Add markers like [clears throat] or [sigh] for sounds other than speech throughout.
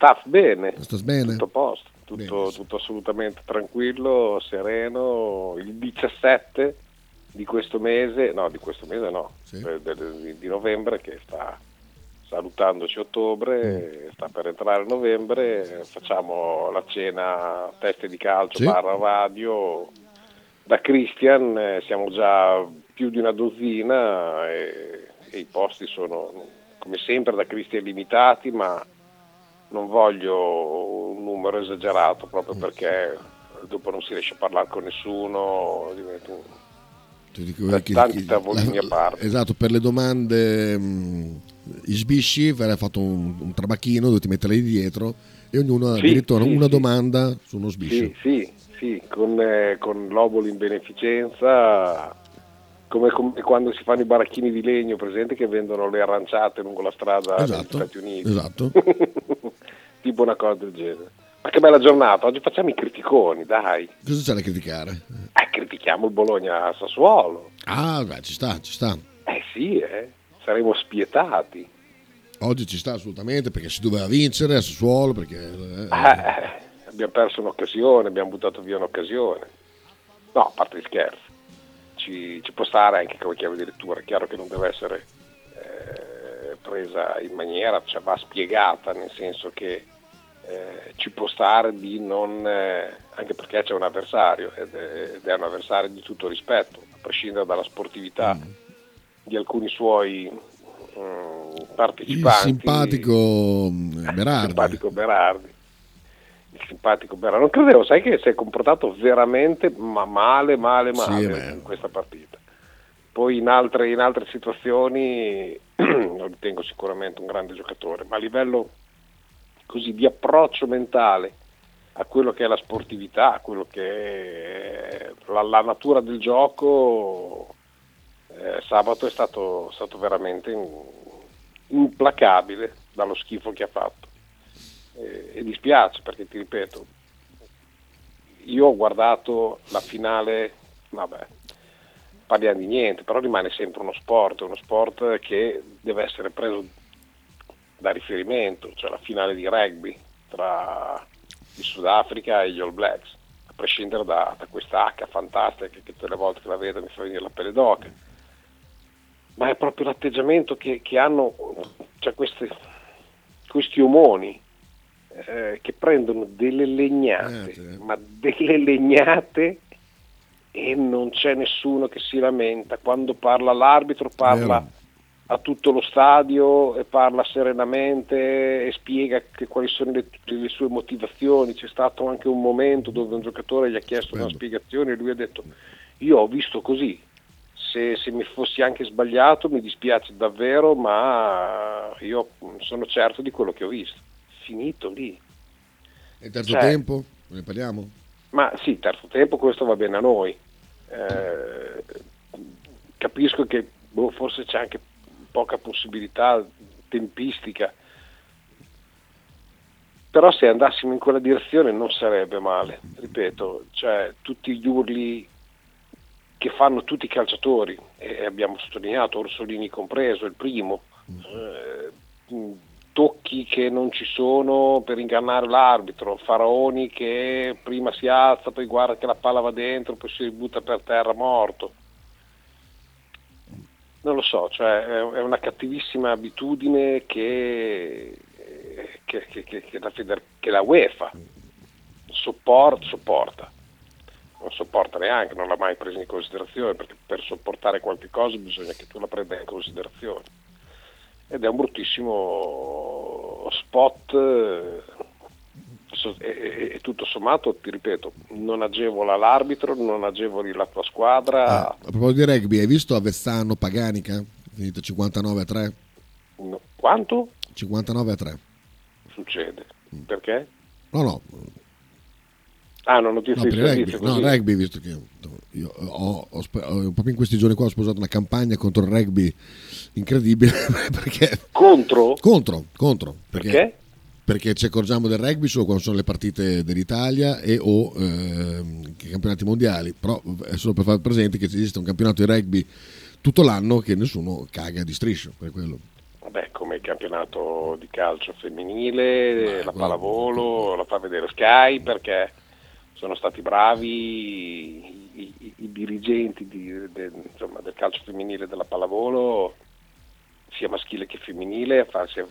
Sta bene. Sta bene? Tutto a posto, tutto, tutto assolutamente tranquillo, sereno. Il 17 di questo mese, no, di questo mese no, Sì. di novembre che sta salutandoci ottobre, Mm. sta per entrare novembre, facciamo la cena teste di calcio Sì. barra radio da Christian, eh, siamo già più di una dozzina e, e i posti sono come sempre da Christian limitati, ma non voglio un numero esagerato proprio perché dopo non si riesce a parlare con nessuno, diventa un- dico che- tanti tavolini la- a parte. Esatto, per le domande mh, sbisci verrà fatto un, un trabacchino dove ti mette lì dietro e ognuno ha Sì, diritto a sì, una sì. domanda su uno sbiscio. Sì, sì, con, eh, con l'obolo in beneficenza, come, come quando si fanno i baracchini di legno, presente che vendono le aranciate lungo la strada negli Esatto, Stati Uniti. esatto. [laughs] tipo una cosa del genere. Ma che bella giornata, oggi facciamo i criticoni, dai. Cosa c'è da criticare? Eh, critichiamo il Bologna a Sassuolo. Ah, beh, ci sta, ci sta. Eh sì, eh, saremo spietati. Oggi ci sta assolutamente perché si doveva vincere a Sassuolo perché eh, Eh, abbiamo perso un'occasione, abbiamo buttato via un'occasione. No, a parte gli scherzi, ci, ci può stare anche come chiave di lettura, è chiaro che non deve essere eh, presa in maniera, cioè va spiegata, nel senso che eh, ci può stare di non, eh, anche perché c'è un avversario ed è, ed è un avversario di tutto rispetto, a prescindere dalla sportività di alcuni suoi mm, il partecipanti. simpatico mh, Berardi. simpatico Berardi. Il simpatico Berardi. Non credevo, sai che si è comportato veramente ma male, male, male Sì, in questa partita. Poi in altre, in altre situazioni [clears throat] lo ritengo sicuramente un grande giocatore, ma a livello così di approccio mentale a quello che è la sportività, a quello che è la, la natura del gioco, eh, sabato è stato, stato veramente in- implacabile dallo schifo che ha fatto. Eh, e dispiace perché ti ripeto, io ho guardato la finale, vabbè, parliamo di niente, però rimane sempre uno sport, uno sport che deve essere preso da riferimento, cioè la finale di rugby tra il Sudafrica e gli All Blacks, a prescindere da, da questa H fantastica che tutte le volte che la vedo mi fa venire la pelle d'oca, ma è proprio l'atteggiamento che, che hanno cioè queste- questi omoni eh, che prendono delle legnate, ma delle legnate e non c'è nessuno che si lamenta. Quando parla l'arbitro parla Vero. a tutto lo stadio e parla serenamente e spiega che quali sono le, le sue motivazioni. C'è stato anche un momento dove un giocatore gli ha chiesto una spiegazione e lui ha detto io ho visto così. Se, se mi fossi anche sbagliato mi dispiace davvero, ma io sono certo di quello che ho visto. Finito lì. E terzo Cioè- tempo? Ne parliamo? Ma sì, terzo tempo questo va bene a noi. Eh, capisco che boh, forse c'è anche poca possibilità tempistica, però se andassimo in quella direzione non sarebbe male, ripeto, cioè tutti gli urli che fanno tutti i calciatori, e abbiamo sottolineato Orsolini compreso, il primo, eh, tocchi che non ci sono per ingannare l'arbitro, Faraoni che prima si alza, poi guarda che la palla va dentro, poi si butta per terra morto. Non lo so, cioè è una cattivissima abitudine che, che, che- che- la, feder- la UEFA soppor- sopporta. Non sopporta neanche, non l'ha mai presa in considerazione, perché per sopportare qualche cosa bisogna che tu la prenda in considerazione ed è un bruttissimo spot eh, e, tutto sommato ti ripeto non agevola l'arbitro non agevoli la tua squadra Ah, a proposito di rugby, hai visto Avezzano Paganica? Finito 59 a 3? No. quanto 59 a 3. succede perché? No, no, ah no notizie no, di servizio rugby, no, rugby, visto che io ho, ho ho- proprio in questi giorni qua ho sposato una campagna contro il rugby incredibile [laughs] perché contro? contro, contro perché, Perché? perché ci accorgiamo del rugby solo quando sono le partite dell'Italia e o ehm, i campionati mondiali però è solo per far presente che esiste un campionato di rugby tutto l'anno che nessuno caga di striscio per quello Vabbè, come il campionato di calcio femminile, la pallavolo, la fa vedere Sky perché sono stati bravi i, i, i dirigenti di, de, insomma, del calcio femminile e della pallavolo, sia maschile che femminile, a farsi,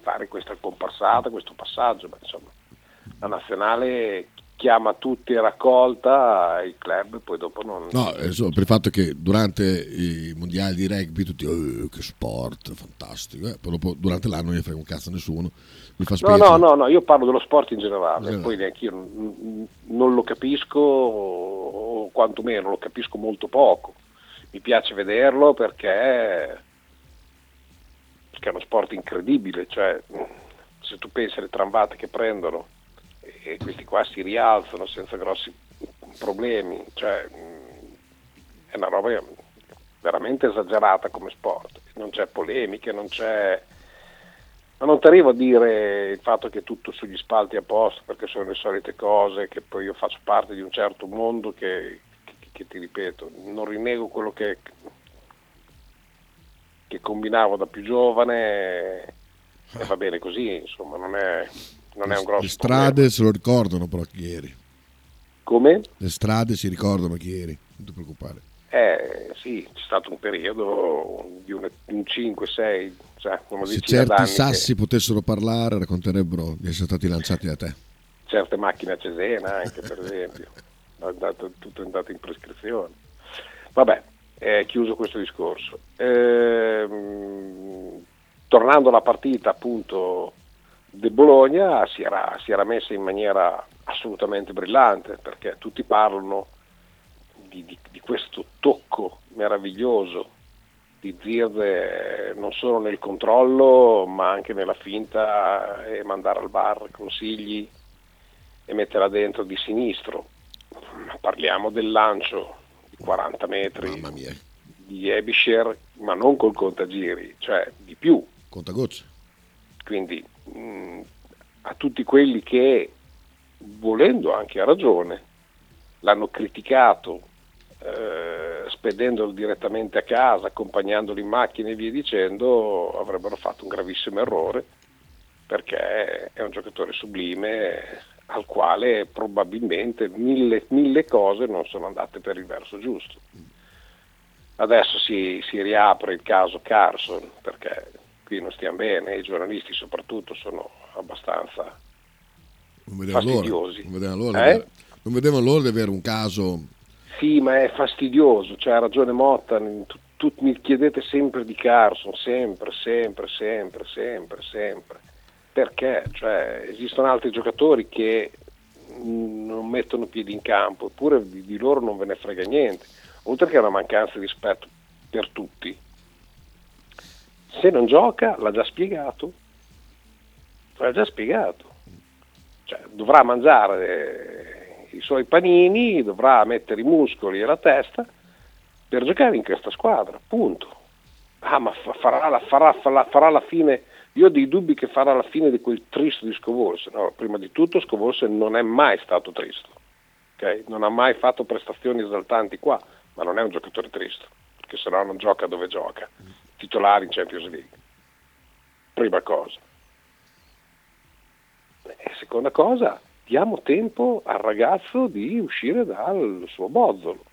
fare questa comparsata, questo passaggio. Ma, insomma, la nazionale chiama tutti a raccolta i club poi dopo non... No, insomma, per il fatto che durante i mondiali di rugby tutti, oh, che sport, fantastico, eh? poi dopo durante l'anno non gli frega un cazzo a nessuno, mi fa specie. No, no, no, no, io parlo dello sport in generale, in poi neanche io non, non lo capisco, o quantomeno lo capisco molto poco, mi piace vederlo perché, perché è uno sport incredibile, cioè se tu pensi alle tramvate che prendono e questi qua si rialzano senza grossi problemi, cioè è una roba veramente esagerata come sport, non c'è polemiche, non c'è... Ma non ti arrivo a dire il fatto che tutto sugli spalti è a posto, perché sono le solite cose, che poi io faccio parte di un certo mondo che, che, che ti ripeto, non rinego quello che, che combinavo da più giovane e va bene così, insomma, non è, non è un grosso Le strade problema. se lo ricordano però chi eri. Come? Le strade si ricordano chi eri, non ti preoccupare. Eh sì, c'è stato un periodo di un, un 5-6, cioè una Se certi sassi potessero parlare racconterebbero di essere stati lanciati da te. certe macchine a Cesena anche per esempio, [laughs] andato, tutto è andato in prescrizione. Vabbè, è chiuso questo discorso. Ehm, tornando alla partita appunto del Bologna si era, si era messa in maniera assolutamente brillante perché tutti parlano di, di, di questo tocco meraviglioso di Zirze non solo nel controllo ma anche nella finta e mandare al bar consigli e metterla dentro di sinistro. Parliamo del lancio di 40 metri Mamma mia, di Ebisher, ma non col contagiri, cioè di più. contagocce. Quindi mh, a tutti quelli che, volendo anche a ragione, l'hanno criticato eh, spedendolo direttamente a casa, accompagnandolo in macchina e via dicendo, avrebbero fatto un gravissimo errore perché è un giocatore sublime al quale probabilmente mille, mille cose non sono andate per il verso giusto. Adesso si, si riapre il caso Carson perché qui non stiamo bene, i giornalisti soprattutto sono abbastanza Non vedevano l'ora, fastidiosi. non vedevano l'ora, Eh? di avere- non vedevano l'ora di avere un caso Sì, ma è fastidioso, cioè ha ragione Motta, tu, tu mi chiedete sempre di Carson, sempre, sempre, sempre, sempre, sempre. Perché? Cioè, esistono altri giocatori che non mettono piedi in campo, eppure di, di loro non ve ne frega niente, oltre che una mancanza di rispetto per tutti. Se non gioca, l'ha già spiegato, l'ha già spiegato. Cioè, dovrà mangiare eh, i suoi panini, dovrà mettere i muscoli e la testa per giocare in questa squadra, punto. Ah, ma fa- farà la, farà, farà, farà la fine, io ho dei dubbi che farà la fine di quel tristo di Scovolse. No, prima di tutto Scovolse non è mai stato tristo, ok? non ha mai fatto prestazioni esaltanti qua, ma non è un giocatore tristo, perché se no non gioca dove gioca, titolare in Champions League. Prima cosa. E seconda cosa, diamo tempo al ragazzo di uscire dal suo bozzolo.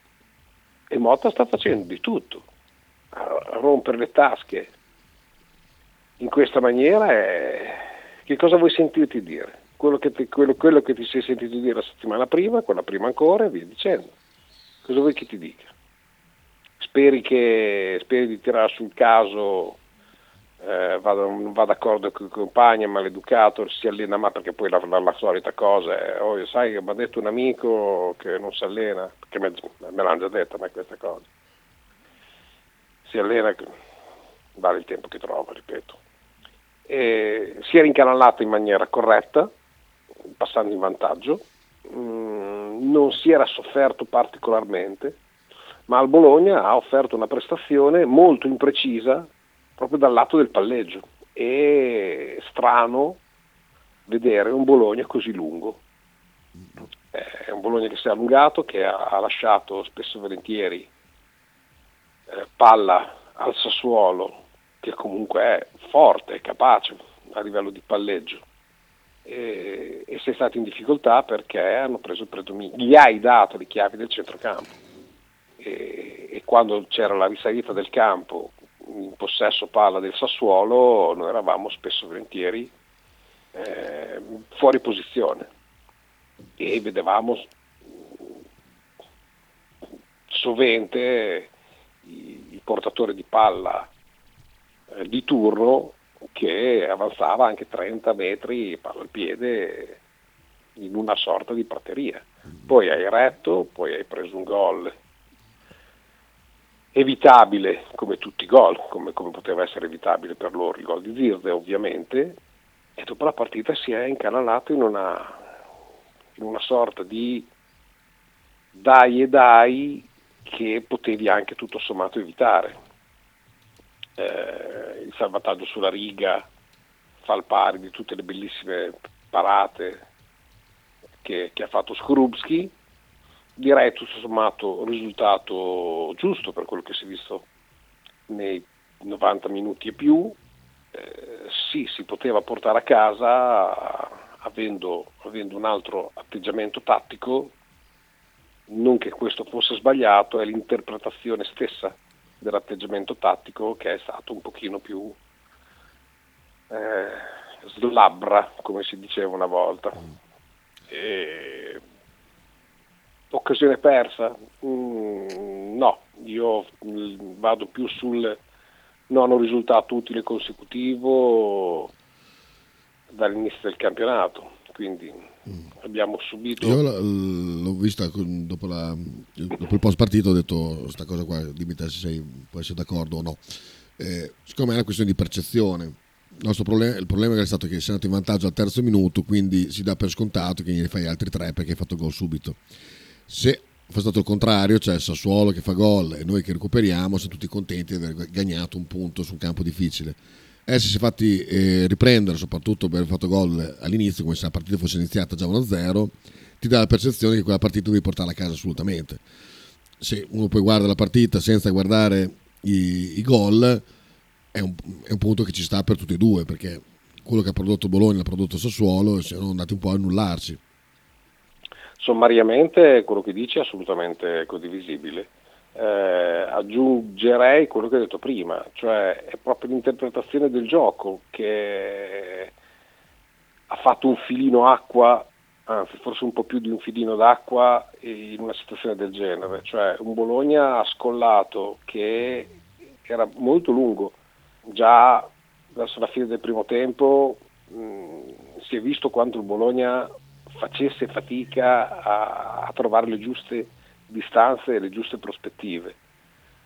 E Motta sta facendo di tutto. A rompere le tasche in questa maniera è... Che cosa vuoi sentirti dire? Quello che, ti, quello, quello che ti sei sentito dire la settimana prima, quella prima ancora e via dicendo. Cosa vuoi che ti dica? Speri, che, speri di tirare sul caso eh, vada, non va d'accordo con i compagni, maleducato, si allena ma perché poi la, la, la solita cosa è, oh, sai che mi ha detto un amico che non si allena, perché me, me l'hanno già detto a me queste cose. Si allena, vale il tempo che trova, ripeto. E si è rincanallato in maniera corretta, passando in vantaggio, mm, non si era sofferto particolarmente, ma al Bologna ha offerto una prestazione molto imprecisa proprio dal lato del palleggio. È strano vedere un Bologna così lungo. È un Bologna che si è allungato, che ha lasciato spesso e volentieri eh, palla al Sassuolo che comunque è forte, capace a livello di palleggio. E, e sei stato in difficoltà perché hanno preso il predominio, gli hai dato le chiavi del centrocampo e, e quando c'era la risalita del campo in possesso palla del Sassuolo noi eravamo spesso volentieri eh, fuori posizione e vedevamo sovente i, i portatori di palla eh, di turno che avanzava anche 30 metri palla al piede in una sorta di prateria. Poi hai retto, poi hai preso un gol evitabile come tutti i gol, come, come, poteva essere evitabile per loro il gol di Zirde ovviamente, e dopo la partita si è incanalato in una, in una sorta di dai e dai che potevi anche tutto sommato evitare. Eh, il salvataggio sulla riga fa il pari di tutte le bellissime parate che, che ha fatto Skorupski, direi tutto sommato risultato giusto per quello che si è visto nei 90 minuti e più. Eh, sì, si poteva portare a casa avendo, avendo un altro atteggiamento tattico, non che questo fosse sbagliato, è l'interpretazione stessa dell'atteggiamento tattico che è stato un pochino più eh, slabra, come si diceva una volta. E Occasione persa? Mm, no, io mm, vado più sul non un risultato utile consecutivo dall'inizio del campionato, quindi mm. abbiamo subito... Io l'ho vista dopo, la, dopo il post partito, ho detto questa cosa qua, dimmi te se sei, puoi essere d'accordo o no. Eh, siccome è una questione di percezione, il, nostro problema, il problema è stato che sei andato in vantaggio al terzo minuto, quindi si dà per scontato che ne fai altri tre perché hai fatto gol subito. Se fosse stato il contrario, cioè Sassuolo che fa gol e noi che recuperiamo, siamo tutti contenti di aver gagnato un punto su un campo difficile. Essi si è fatti eh, riprendere, soprattutto per aver fatto gol all'inizio, come se la partita fosse iniziata già 1-0, ti dà la percezione che quella partita devi portarla a casa assolutamente. Se uno poi guarda la partita senza guardare i, i gol, è un, è un punto che ci sta per tutti e due, perché quello che ha prodotto Bologna l'ha prodotto Sassuolo e siamo andati un po' a annullarsi. Sommariamente quello che dici è assolutamente condivisibile. Eh, aggiungerei quello che ho detto prima, cioè è proprio l'interpretazione del gioco che ha fatto un filino acqua, anzi forse un po' più di un filino d'acqua in una situazione del genere, cioè un Bologna scollato che era molto lungo, già verso la fine del primo tempo mh, si è visto quanto il Bologna facesse fatica a, a trovare le giuste distanze e le giuste prospettive.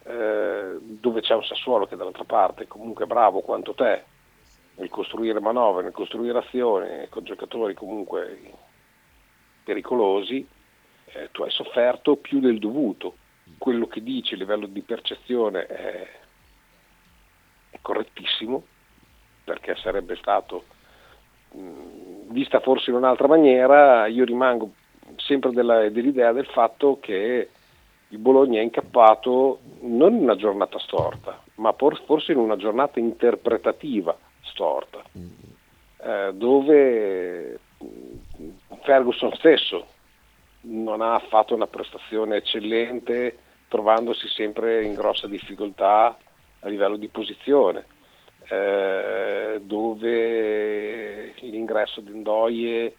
Eh, dove c'è un Sassuolo che dall'altra parte è comunque bravo quanto te nel costruire manovre, nel costruire azioni con giocatori comunque pericolosi, eh, tu hai sofferto più del dovuto. Quello che dici a livello di percezione è, è correttissimo, perché sarebbe stato vista forse in un'altra maniera, io rimango sempre della, dell'idea del fatto che il Bologna è incappato non in una giornata storta, ma forse in una giornata interpretativa storta, eh, dove Ferguson stesso non ha fatto una prestazione eccellente, trovandosi sempre in grossa difficoltà a livello di posizione eh, dove l'ingresso di Ndoye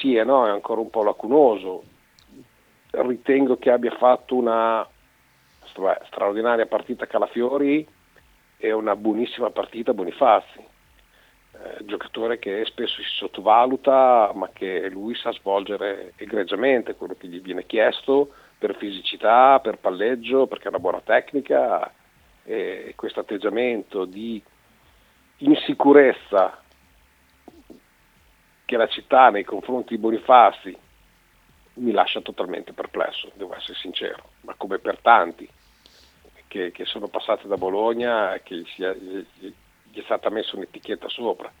sì e no, è ancora un po' lacunoso. Ritengo che abbia fatto una straordinaria partita Calafiori e una buonissima partita Bonifazzi, eh, giocatore che spesso si sottovaluta ma che lui sa svolgere egregiamente quello che gli viene chiesto per fisicità, per palleggio, perché ha una buona tecnica eh, questo atteggiamento di insicurezza che la città nei confronti di Bonifazzi mi lascia totalmente perplesso, devo essere sincero, ma come per tanti che, che sono passati da Bologna e che gli è, gli è stata messa un'etichetta sopra.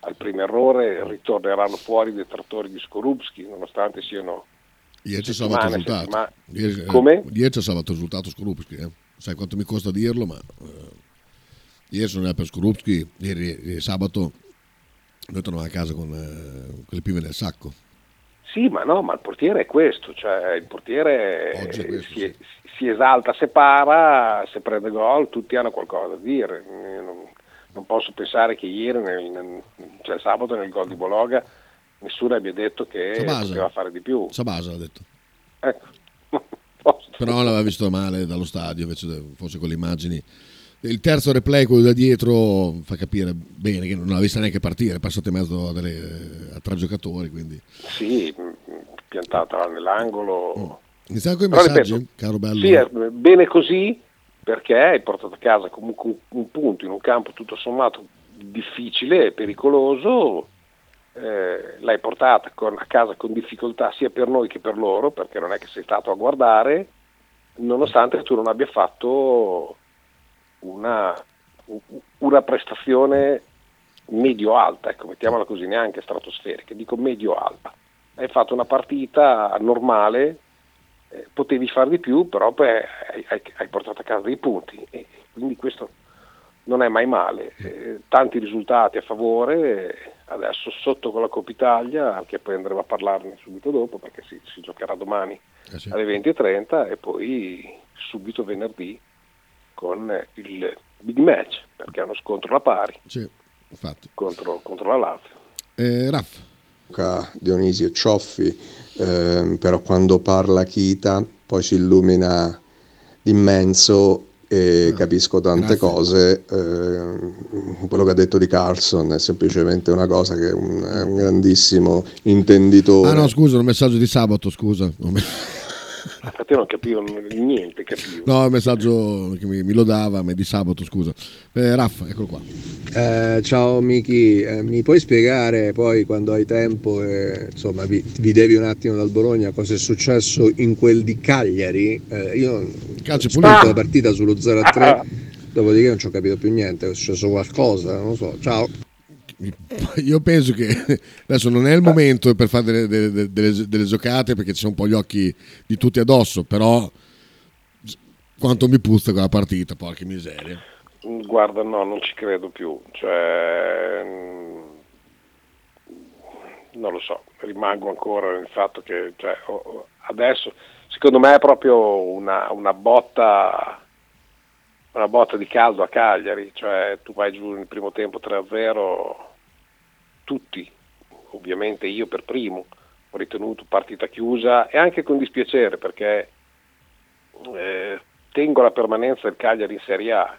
Al primo errore ritorneranno fuori i detrattori di Skorupski, nonostante siano... Ieri c'è salvato il risultato. Ieri, Come? Ieri c'è salvato il risultato Skorupski, eh sai quanto mi costa dirlo, ma... Eh, Ieri sono andato per Skorupski, ieri, ieri sabato noi torniamo a casa con, eh, con le pive nel sacco. Sì, ma no, ma il portiere è questo, cioè il portiere è questo, si, sì. si esalta se para, se prende gol, tutti hanno qualcosa da dire. Io Non, non posso pensare che ieri, nel, nel- cioè sabato nel gol di Bologa, nessuno abbia detto che Sabasa. poteva fare di più. Sabasa l'ha detto. Ecco. Però l'aveva visto male dallo stadio, invece forse con le immagini. Il terzo replay, quello da dietro, fa capire bene che non l'ha vista neanche partire, è passato in mezzo a, delle- a tre giocatori, quindi... Sì, piantata nell'angolo. Iniziamo con i messaggi, ripeto, caro bello. Sì, è bene così perché hai portato a casa comunque un, un punto in un campo tutto sommato difficile e pericoloso, eh, l'hai portata con- a casa con difficoltà sia per noi che per loro, perché non è che sei stato a guardare, nonostante tu non abbia fatto una, una prestazione medio-alta, ecco, mettiamola così, neanche stratosferica, dico medio-alta. Hai fatto una partita normale, eh, potevi fare di più, però poi hai, hai- portato a casa dei punti e quindi questo non è mai male. Eh, tanti risultati a favore, adesso sotto con la Coppa Italia, che poi andremo a parlarne subito dopo perché si, si giocherà domani Eh sì. alle 20.30 e poi subito venerdì con eh, il big match perché è uno scontro alla pari Sì, infatti. contro, contro la Lazio. Eh, Raff, Dionisio Cioffi, ehm, però quando parla Kita poi si illumina d'immenso e capisco tante grazie. cose. ehm, quello che ha detto di Carlson è semplicemente una cosa che è un, è un grandissimo intenditore. Ah no, scusa, un messaggio di sabato, scusa. Infatti io non capivo niente, capivo. No, il messaggio che mi, mi lo dava, ma è di sabato, scusa. Eh, Raff, eccolo qua. Eh, ciao Miki, Eh, mi puoi spiegare poi quando hai tempo, e, insomma, vi, vi devi un attimo dal Bologna cosa è successo in quel di Cagliari? Eh, io ho Calcio spinto pulito. la partita sullo 0-3, dopodiché non ci ho capito più niente, è successo qualcosa, non lo so. Ciao. Io penso che [laughs] adesso non è il momento per fare delle, delle- delle- delle giocate perché ci sono un po' gli occhi di tutti addosso, però quanto mi puzza quella partita, porca miseria. Guarda, no, non ci credo più. Cioè, mm, non lo so, rimango ancora nel fatto che cioè, adesso, secondo me è proprio una, una botta una botta di caldo a Cagliari, cioè tu vai giù nel primo tempo 3-0, tutti, ovviamente io per primo, ho ritenuto partita chiusa e anche con dispiacere perché eh, tengo la permanenza del Cagliari in Serie A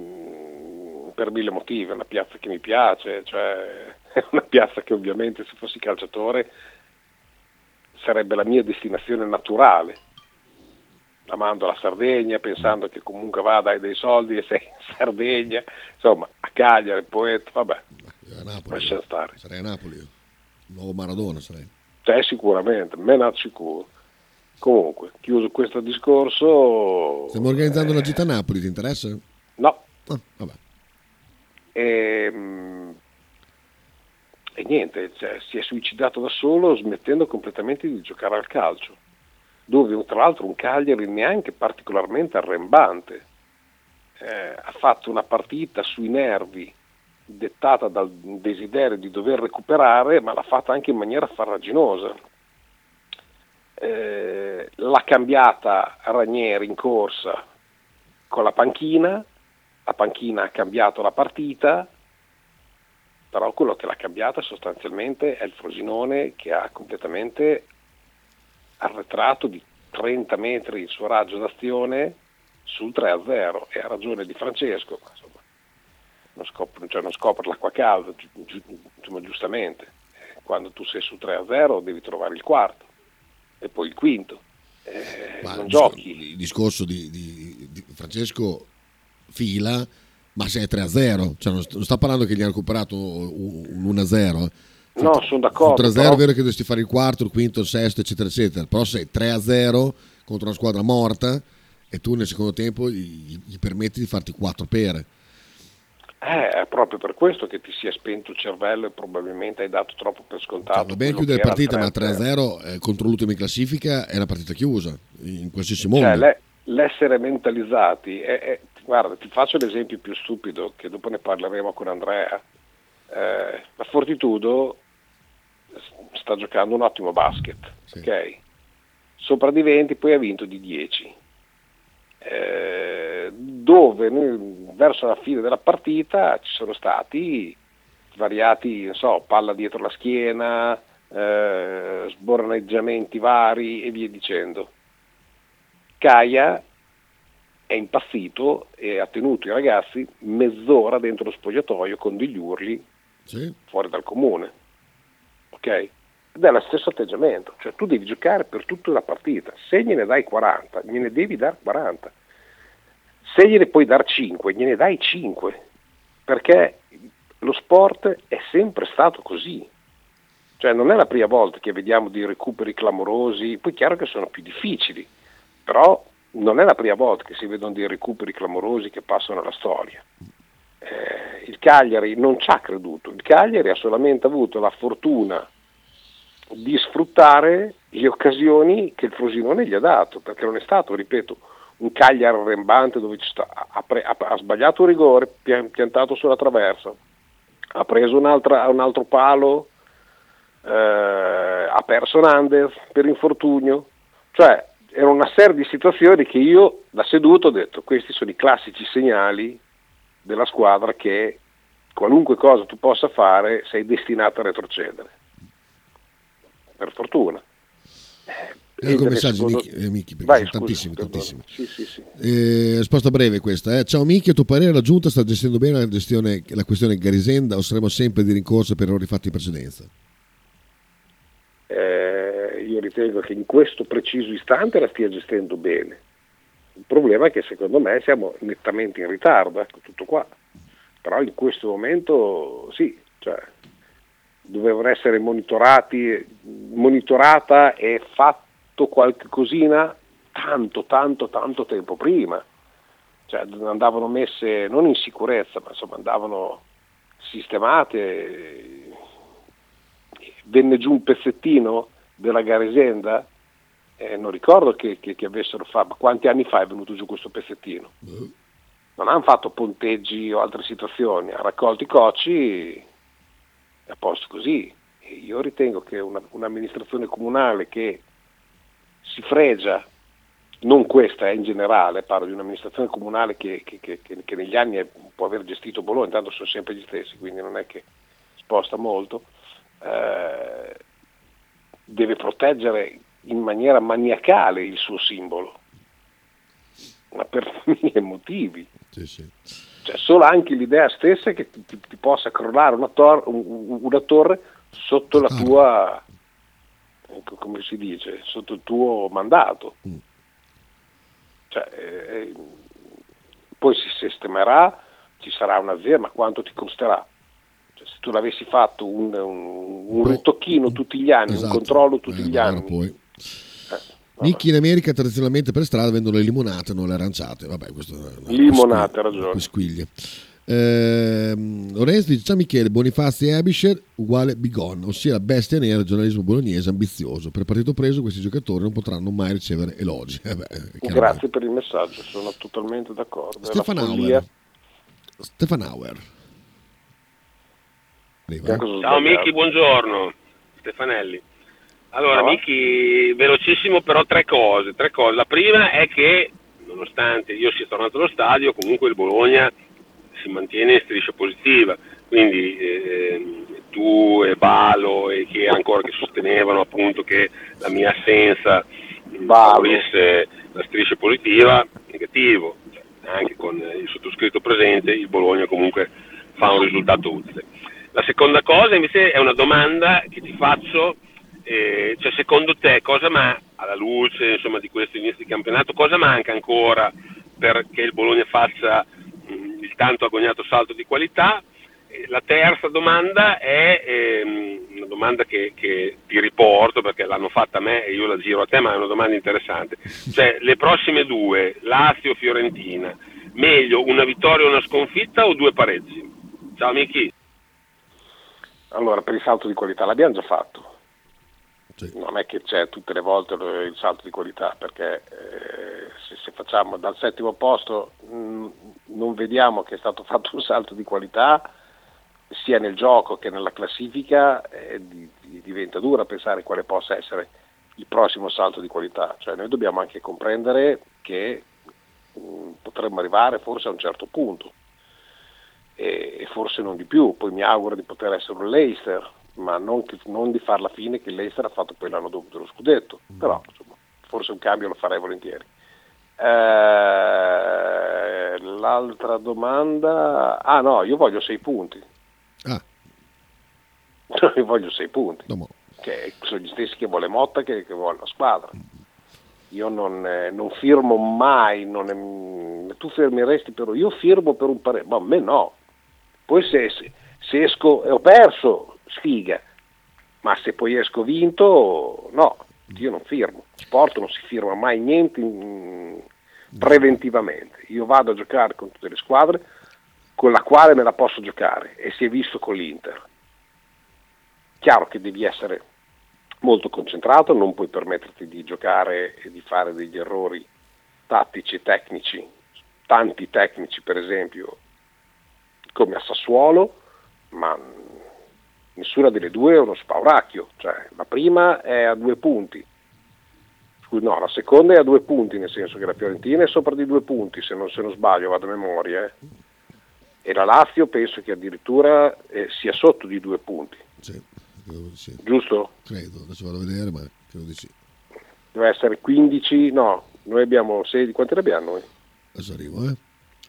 mm, per mille motivi, è una piazza che mi piace, cioè [laughs] è una piazza che ovviamente se fossi calciatore sarebbe la mia destinazione naturale, amando la Sardegna, pensando che comunque va dai dei soldi e [laughs] sei in Sardegna, insomma a Cagliari, poeta, vabbè, A Napoli, lascia stare. sarei a Napoli io. Nuovo Maradona sarei. Te sicuramente, me ne sicuro. Comunque, chiuso questo discorso... Stiamo organizzando eh, una gita a Napoli, ti interessa? No, Ah, vabbè. e, mm, e niente, cioè, si è suicidato da solo smettendo completamente di giocare al calcio, dove tra l'altro un Cagliari neanche particolarmente arrembante, Eh, ha fatto una partita sui nervi dettata dal desiderio di dover recuperare, ma l'ha fatta anche in maniera farraginosa. Eh, l'ha cambiata Ranieri in corsa con la panchina, la panchina ha cambiato la partita, però quello che l'ha cambiata sostanzialmente è il Frosinone che ha completamente arretrato di 30 metri il suo raggio d'azione sul 3-0 e ha ragione di Francesco, ma insomma, non, scopre, cioè non scopre l'acqua calda, gi- gi- insomma, giustamente, Eh, quando tu sei su 3-0 devi trovare il quarto e poi il quinto, Eh, non il giochi. Il discorso di, di- di Francesco fila, ma se è 3-0, cioè non st- non sta parlando che gli hanno recuperato un 1-0. No, sono d'accordo, Sul 3-0 però- è vero che dovresti fare il quarto, il quinto, il sesto, eccetera, eccetera. Però sei 3-0 contro una squadra morta e tu nel secondo tempo gli, gli permetti di farti 4 pere. Eh, è proprio per questo che ti si è spento il cervello e probabilmente hai dato troppo per scontato. Cioè, va bene quello chiudere era partita, ma 3-0. 3-0 eh, contro l'ultima in classifica è una partita chiusa in qualsiasi. Cioè, le- l'essere mentalizzati, è- è- guarda, ti faccio l'esempio più stupido, che dopo ne parleremo con Andrea. Eh, la Fortitudo sta giocando un ottimo basket, sì. ok? Sopra di 20, poi ha vinto di 10. Eh, dove verso la fine della partita ci sono stati svariati, so, palla dietro la schiena, eh, sborneggiamenti vari e via dicendo. Caia è impazzito e ha tenuto i ragazzi mezz'ora dentro lo spogliatoio con degli urli sì. fuori dal comune. Ok? Ed è lo stesso atteggiamento, cioè tu devi giocare per tutta la partita, se gliene dai 40, gliene devi dare 40, se gliene puoi dar 5, gliene dai 5, perché lo sport è sempre stato così. Cioè non è la prima volta che vediamo dei recuperi clamorosi, poi è chiaro che sono più difficili, però non è la prima volta che si vedono dei recuperi clamorosi che passano alla storia. Eh, il Cagliari non ci ha creduto, il Cagliari ha solamente avuto la fortuna di sfruttare le occasioni che il Frosinone gli ha dato, perché non è stato, ripeto, un Cagliari arrembante dove sta, ha, pre, ha, ha, sbagliato un rigore, piantato sulla traversa, ha preso un altro palo, eh, ha perso Nandez per infortunio, cioè era una serie di situazioni che io da seduto ho detto questi sono i classici segnali della squadra che qualunque cosa tu possa fare sei destinato a retrocedere. Per fortuna. Eh, ecco messaggi secondo... Michi, eh, Michi Vai, sono tantissimi, tantissimi. Sì, sì, sì. Eh, risposta breve questa. Eh. Ciao Michi, a tuo parere la Giunta sta gestendo bene la, gestione, la questione Garisenda o saremo sempre di rincorsa per errori fatti in precedenza? Eh, io ritengo che in questo preciso istante la stia gestendo bene. Il problema è che secondo me siamo nettamente in ritardo, ecco tutto qua. Però in questo momento sì, cioè, dovevano essere monitorati, monitorata e fatto qualche cosina tanto, tanto, tanto tempo prima. Cioè andavano messe non in sicurezza, ma insomma andavano sistemate. Venne giù un pezzettino della Garesenda, eh, non ricordo che, che, che, avessero fatto, quanti anni fa è venuto giù questo pezzettino? Non hanno fatto ponteggi o altre situazioni, hanno raccolto i cocci e a posto così. E io ritengo che una, un'amministrazione comunale che si fregia, non questa è in generale, parlo di un'amministrazione comunale che, che, che, che negli anni può aver gestito Bologna, intanto sono sempre gli stessi, quindi non è che sposta molto, eh, deve proteggere in maniera maniacale il suo simbolo, ma per mille [laughs] motivi. Sì, sì. Cioè, solo anche l'idea stessa che ti, ti, ti possa crollare una, tor- una torre sotto la tua Ecco, come si dice, sotto il tuo mandato. Mm. Cioè, eh, poi si sistemerà, ci sarà un'azienda, ma quanto ti costerà? Cioè, se tu l'avessi fatto un, un, un ritocchino tutti gli anni, esatto. un controllo tutti eh, gli anni. Poi. Eh, Nicchi in America tradizionalmente per strada vendono le limonate, non le aranciate. Vabbè, questo è limonate, ha ragione. Squiglie. Eh, Lorenzo dice ciao Michele Bonifazzi e Abisher uguale Bigon ossia la bestia nera del giornalismo bolognese ambizioso. Per partito preso questi giocatori non potranno mai ricevere elogi. [laughs] Eh beh, grazie per il messaggio sono totalmente d'accordo. Stefan Auer. Stefan Auer. Ciao Miki buongiorno. Stefanelli allora no. Miki velocissimo però tre cose, tre cose la prima è che nonostante io sia tornato allo stadio comunque il Bologna si mantiene in striscia positiva, quindi eh, tu e Balo e chi ancora che sostenevano appunto che la mia assenza favorisse la striscia positiva, negativo, cioè, anche con il sottoscritto presente il Bologna comunque fa un risultato utile. La seconda cosa invece è una domanda che ti faccio, eh, cioè secondo te cosa manca, alla luce insomma, di questo inizio di campionato, cosa manca ancora perché il Bologna faccia il tanto agognato salto di qualità. La terza domanda è ehm, una domanda che, che, ti riporto perché l'hanno fatta a me e io la giro a te, ma è una domanda interessante. Cioè, le prossime due, Lazio-Fiorentina, meglio una vittoria o una sconfitta o due pareggi? Ciao Miki. Allora, per il salto di qualità l'abbiamo già fatto. Sì. Non è che c'è tutte le volte il salto di qualità, perché eh, se, se, facciamo dal settimo posto mh, non vediamo che è stato [laughs] fatto un salto di qualità sia nel gioco che nella classifica, eh, di, di, diventa dura pensare quale possa essere il prossimo salto di qualità. Cioè noi dobbiamo anche comprendere che mh, mm, potremmo arrivare forse a un certo punto e, forse non di più. Poi mi auguro di poter essere un Leicester, ma non, che, non di far la fine che il Leicester ha fatto poi l'anno dopo dello scudetto. Mm. Però insomma, forse un cambio lo farei volentieri. Eh, l'altra domanda, ah no, io voglio sei punti. Ah. [laughs] io voglio sei punti, no, che sono gli stessi che vuole Motta che, che vuole la squadra. Io non, eh, non firmo mai, non è, tu fermeresti però, io firmo per un parere, ma a me no. Poi se, se, se esco e ho perso, sfiga, ma se poi esco vinto, no io non firmo, sport non si firma mai niente in, preventivamente, io vado a giocare con tutte le squadre con la quale me la posso giocare e si è visto con l'Inter. Chiaro che devi essere molto concentrato, non puoi permetterti di giocare e di fare degli errori tattici e tecnici, tanti tecnici per esempio, come a Sassuolo, ma nessuna delle due è uno spauracchio, cioè la prima è a due punti, Scusi, no, la seconda è a due punti, nel senso che la Fiorentina è sopra di due punti, se non, se non sbaglio, vado a memoria, eh. e la Lazio penso che addirittura eh, sia sotto di due punti. Sì, sì. Giusto? Credo, adesso vado a vedere, ma credo di sì. Deve essere 15, no, noi abbiamo 16, quanti ne abbiamo noi? Adesso arrivo, eh.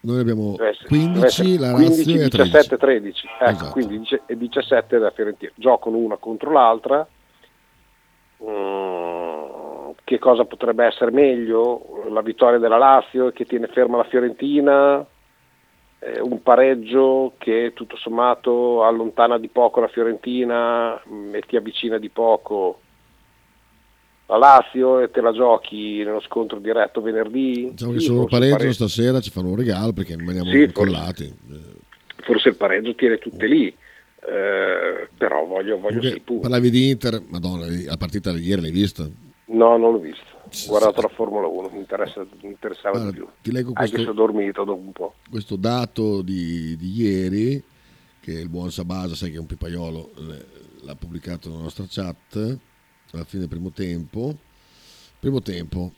Noi abbiamo essere, 15, la 15, Lazio 17, 13. Ecco, esatto. quindi 17 da Fiorentina. Giocano una contro l'altra. Mm, che cosa potrebbe essere meglio? La vittoria della Lazio che tiene ferma la Fiorentina, eh, un pareggio che tutto sommato allontana di poco la Fiorentina mm, e ti avvicina di poco la Lazio e te la giochi nello scontro diretto venerdì. Diciamo che solo pareggio, pareggio stasera ci fanno un regalo perché rimaniamo sì, incollati. Forse, forse il pareggio tiene tutte lì. Eh, però voglio, voglio sei punti. Parlavi di Inter, madonna, la partita di ieri l'hai vista? No, non l'ho vista. Ho guardato la Formula 1, mi, interessa, mi interessava allora, di più. Ti leggo questo, Anche se ho dormito dopo un po'. Questo dato di, di ieri, che il buon Sabasa, sai che è un pipaiolo, l'ha pubblicato nella nostra chat alla fine del primo tempo. Primo tempo.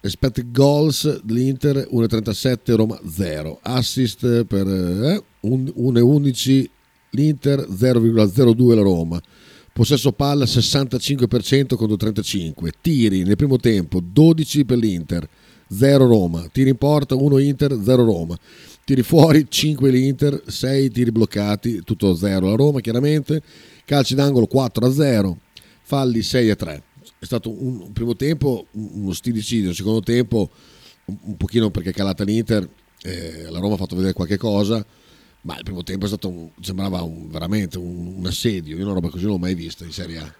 Expected goals dell'Inter 1,37 Roma 0. Assist per eh, 1,11 l'Inter 0,02 la Roma. Possesso palla 65% contro 35. Tiri nel primo tempo 12 per l'Inter, 0 Roma. Tiri in porta 1 Inter, 0 Roma. Tiri fuori 5 l'Inter, 6 tiri bloccati, tutto 0 la Roma chiaramente. Calci d'angolo 4 a 0 falli 6 a 3. È stato un, un primo tempo uno stillicidio, un secondo tempo un, un pochino perché è calata l'Inter, eh, la Roma ha fatto vedere qualche cosa, ma il primo tempo è stato un, sembrava un, veramente un, assedio, io una roba così non l'ho mai vista in Serie A.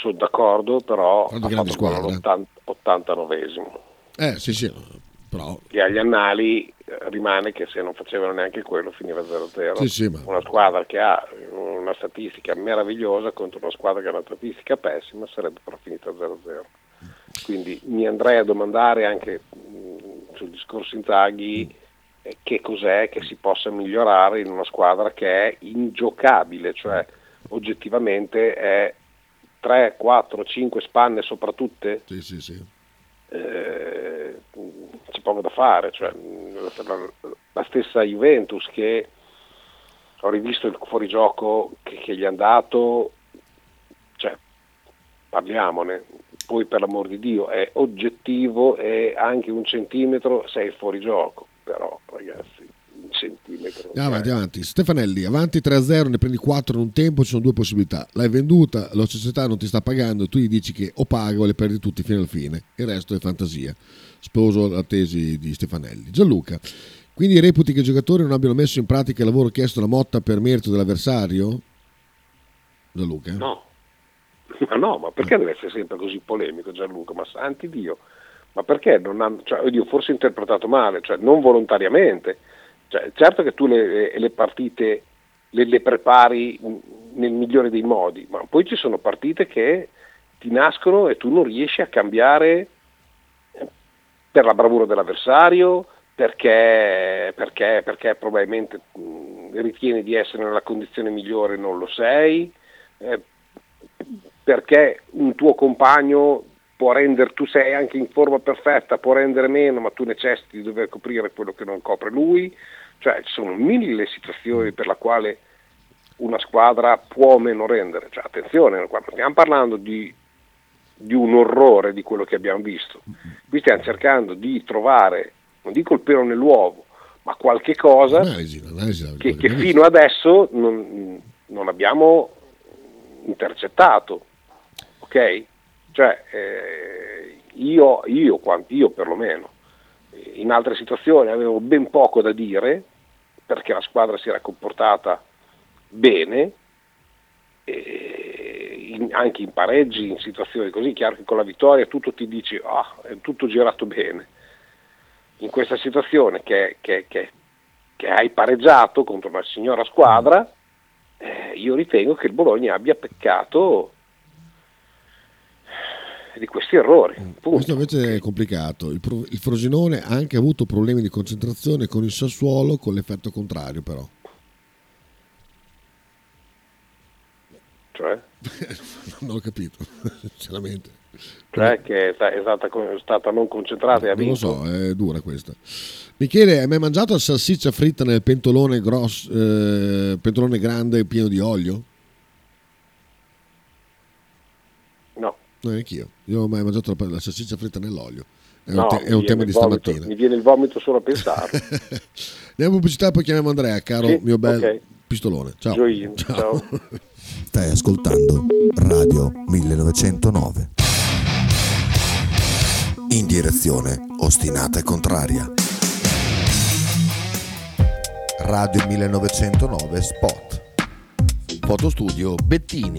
Sono d'accordo, però ha fatto squadra. 89esimo. Eh sì sì, però... Che agli annali eh, rimane che se non facevano neanche quello finiva 0-0. Sì, sì, ma... Una squadra che ha una statistica meravigliosa contro una squadra che ha una statistica pessima sarebbe però finita 0-0. Quindi mi andrei a domandare anche mh, sul discorso Inzaghi eh, che cos'è che si possa migliorare in una squadra che è ingiocabile, cioè oggettivamente è 3, 4, 5 spanne sopra tutte. Sì, sì, sì eh, c'è poco da fare, cioè, la, stessa Juventus che ho rivisto il fuorigioco che, che gli hanno dato, cioè, parliamone, poi per l'amor di Dio è oggettivo e anche un centimetro sei fuori gioco, però ragazzi centimetro. Avanti, avanti. Stefanelli, avanti 3-0, ne prendi 4 in un tempo, ci sono due possibilità. L'hai venduta, la società non ti sta pagando, tu gli dici che o pago o le perdi tutti fino alla fine. Il resto è fantasia. Sposo la tesi di Stefanelli. Gianluca, quindi reputi che i giocatori non abbiano messo in pratica il lavoro chiesto da Motta per merito dell'avversario? Gianluca? No. Ma no, ma perché deve essere sempre così polemico Gianluca? Ma santi Dio, ma perché non hanno, cioè, oddio, forse interpretato male, cioè non volontariamente, cioè, certo che tu le, le partite le, le, prepari nel migliore dei modi, ma poi ci sono partite che ti nascono e tu non riesci a cambiare eh, per la bravura dell'avversario, perché, perché, perché probabilmente mh, ritieni di essere nella condizione migliore e non lo sei, eh, perché un tuo compagno può rendere, tu sei anche in forma perfetta, può rendere meno, ma tu necessiti di dover coprire quello che non copre lui, cioè ci sono mille situazioni per la quale una squadra può o meno rendere, cioè, attenzione, stiamo parlando di, di un orrore di quello che abbiamo visto, qui stiamo cercando di trovare non dico il pelo nell'uovo, ma qualche cosa L'analisi, l'analisi, che, che fino adesso non, non abbiamo intercettato. Ok? Cioè, eh, io, io, io perlomeno, in altre situazioni avevo ben poco da dire perché la squadra si era comportata bene, in- anche in pareggi, in situazioni così, chiaro che con la vittoria tutto ti dici, ah, è tutto girato bene in questa situazione che, che- che- che hai pareggiato contro una signora squadra, eh, io ritengo che il Bologna abbia peccato di questi errori. punto. Questo invece è complicato. Il, Pro- il Frosinone ha anche avuto problemi di concentrazione con il Sassuolo, con l'effetto contrario, però. Cioè, [laughs] non ho capito, [laughs] sinceramente. cioè che è sta- è stata, è stata non concentrata e ha Non lo vinto. so, è dura questa. Michele, hai mai mangiato la salsiccia fritta nel pentolone, grosso, eh, pentolone grande pieno di olio? No, neanch'io. Io ho mai mangiato la, la salsiccia fritta nell'olio. È un, no, te- mi è un tema di vomito- stamattina. Mi viene il vomito solo a pensare. Andiamo [laughs] in pubblicità, poi chiamiamo Andrea, caro Sì, mio bel ok. pistolone. Ciao. Gioino, ciao. [laughs] Stai ascoltando Radio 1909. In direzione ostinata e contraria. Radio 1909 Spot. Fotostudio Bettini,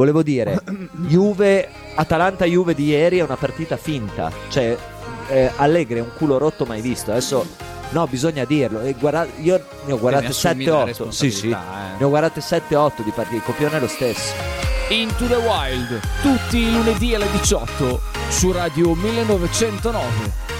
Volevo dire, Juve, Atalanta-Juve di ieri è una partita finta. Cioè, eh, Allegri è un culo rotto mai visto. Adesso, no, bisogna dirlo. E guarda- io ne ho guardate ne assumi la 7-8. Sì, sì. eh. Ne ho guardate 7-8 di partite. Il copione è lo stesso. Into the Wild, tutti i lunedì alle 18 su Radio 1909.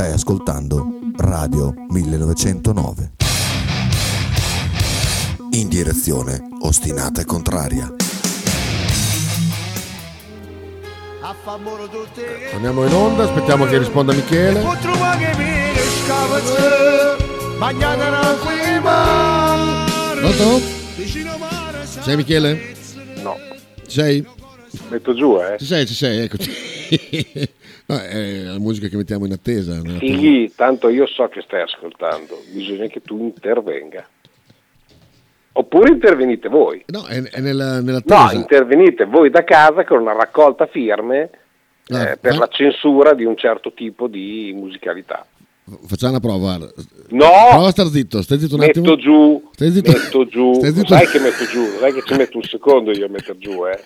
Stai ascoltando Radio 1909. In direzione ostinata e contraria. Torniamo in onda, aspettiamo che risponda Michele. Pronto? Sei Michele? No, Ci sei? metto giù, eh. Ci sei, ci sei, eccoci. [laughs] No, è la musica che mettiamo in attesa. Figli, tanto io so che stai ascoltando, bisogna che tu intervenga. Oppure intervenite voi. No, è, è nella, nella No, intervenite voi da casa con una raccolta firme Ah, eh, per fa- la censura di un certo tipo di musicalità. Facciamo una prova. No! Prova a star zitto, stai zitto un Metto attimo. giù, Stai zitto. metto giù, [laughs] Stai zitto. sai che metto giù, non è che ci metto un secondo io a mettere giù, eh.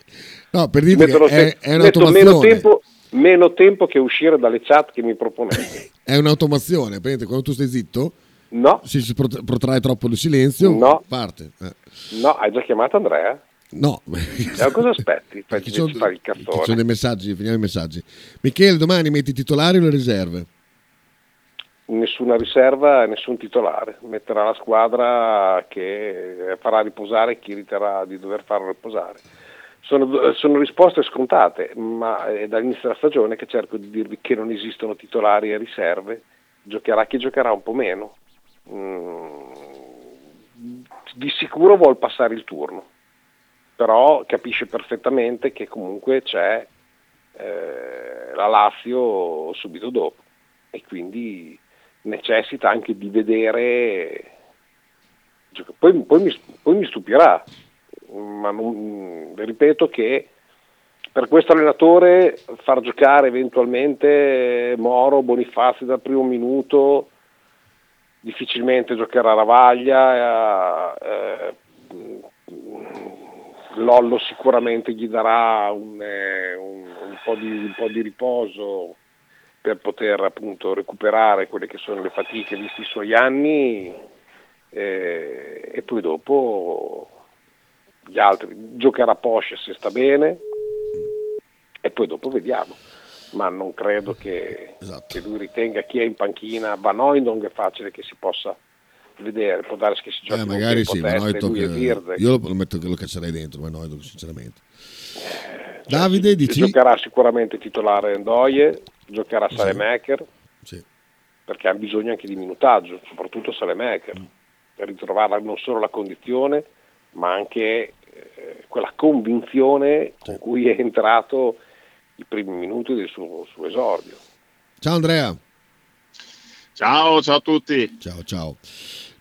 No, per dirti Metto è, stesso- è metto meno tempo, meno tempo che uscire dalle chat che mi proponete. [laughs] È un'automazione. Praticamente quando tu stai zitto, No, se si prot- protrae troppo il silenzio, No. parte. Eh. no, hai già chiamato Andrea? No, Eh, cosa aspetti? [laughs] Fai, Ci sono, fare il ci sono dei messaggi, finiamo i messaggi. Michele, domani metti i titolari o le riserve? Nessuna riserva, nessun titolare. Metterà la squadra che farà riposare chi riterrà di dover farlo riposare. Sono, sono risposte scontate, ma è dall'inizio della stagione che cerco di dirvi che non esistono titolari e riserve. Giocherà chi giocherà un po' meno. Mm, di sicuro vuol passare il turno, però capisce perfettamente che comunque c'è eh, la Lazio subito dopo e quindi necessita anche di vedere poi, poi mi, poi mi stupirà ma non- ripeto che per questo allenatore far giocare eventualmente Moro, Bonifazzi dal primo minuto difficilmente giocherà Ravaglia eh, Lollo sicuramente gli darà un, eh, un- un po' di, un po' di riposo per poter appunto recuperare quelle che sono le fatiche visti i suoi anni eh, e poi dopo gli altri giocherà Posce se sta bene e poi dopo vediamo ma non credo che, Esatto. che lui ritenga chi è in panchina Van Hooijdonk è facile che si possa vedere può darsi che si giochi Eh, magari sì, testa e e Virze. io lo, metto che lo caccerei dentro, ma no, sinceramente. Davide, Si dici? giocherà sicuramente titolare Ndoye giocherà Salemaker Sì. perché ha bisogno anche di minutaggio soprattutto Salemaker Mm. per ritrovare non solo la condizione ma anche eh, quella convinzione con cui è entrato i primi minuti del suo, suo esordio Ciao Andrea. Ciao, ciao a tutti. Ciao, ciao.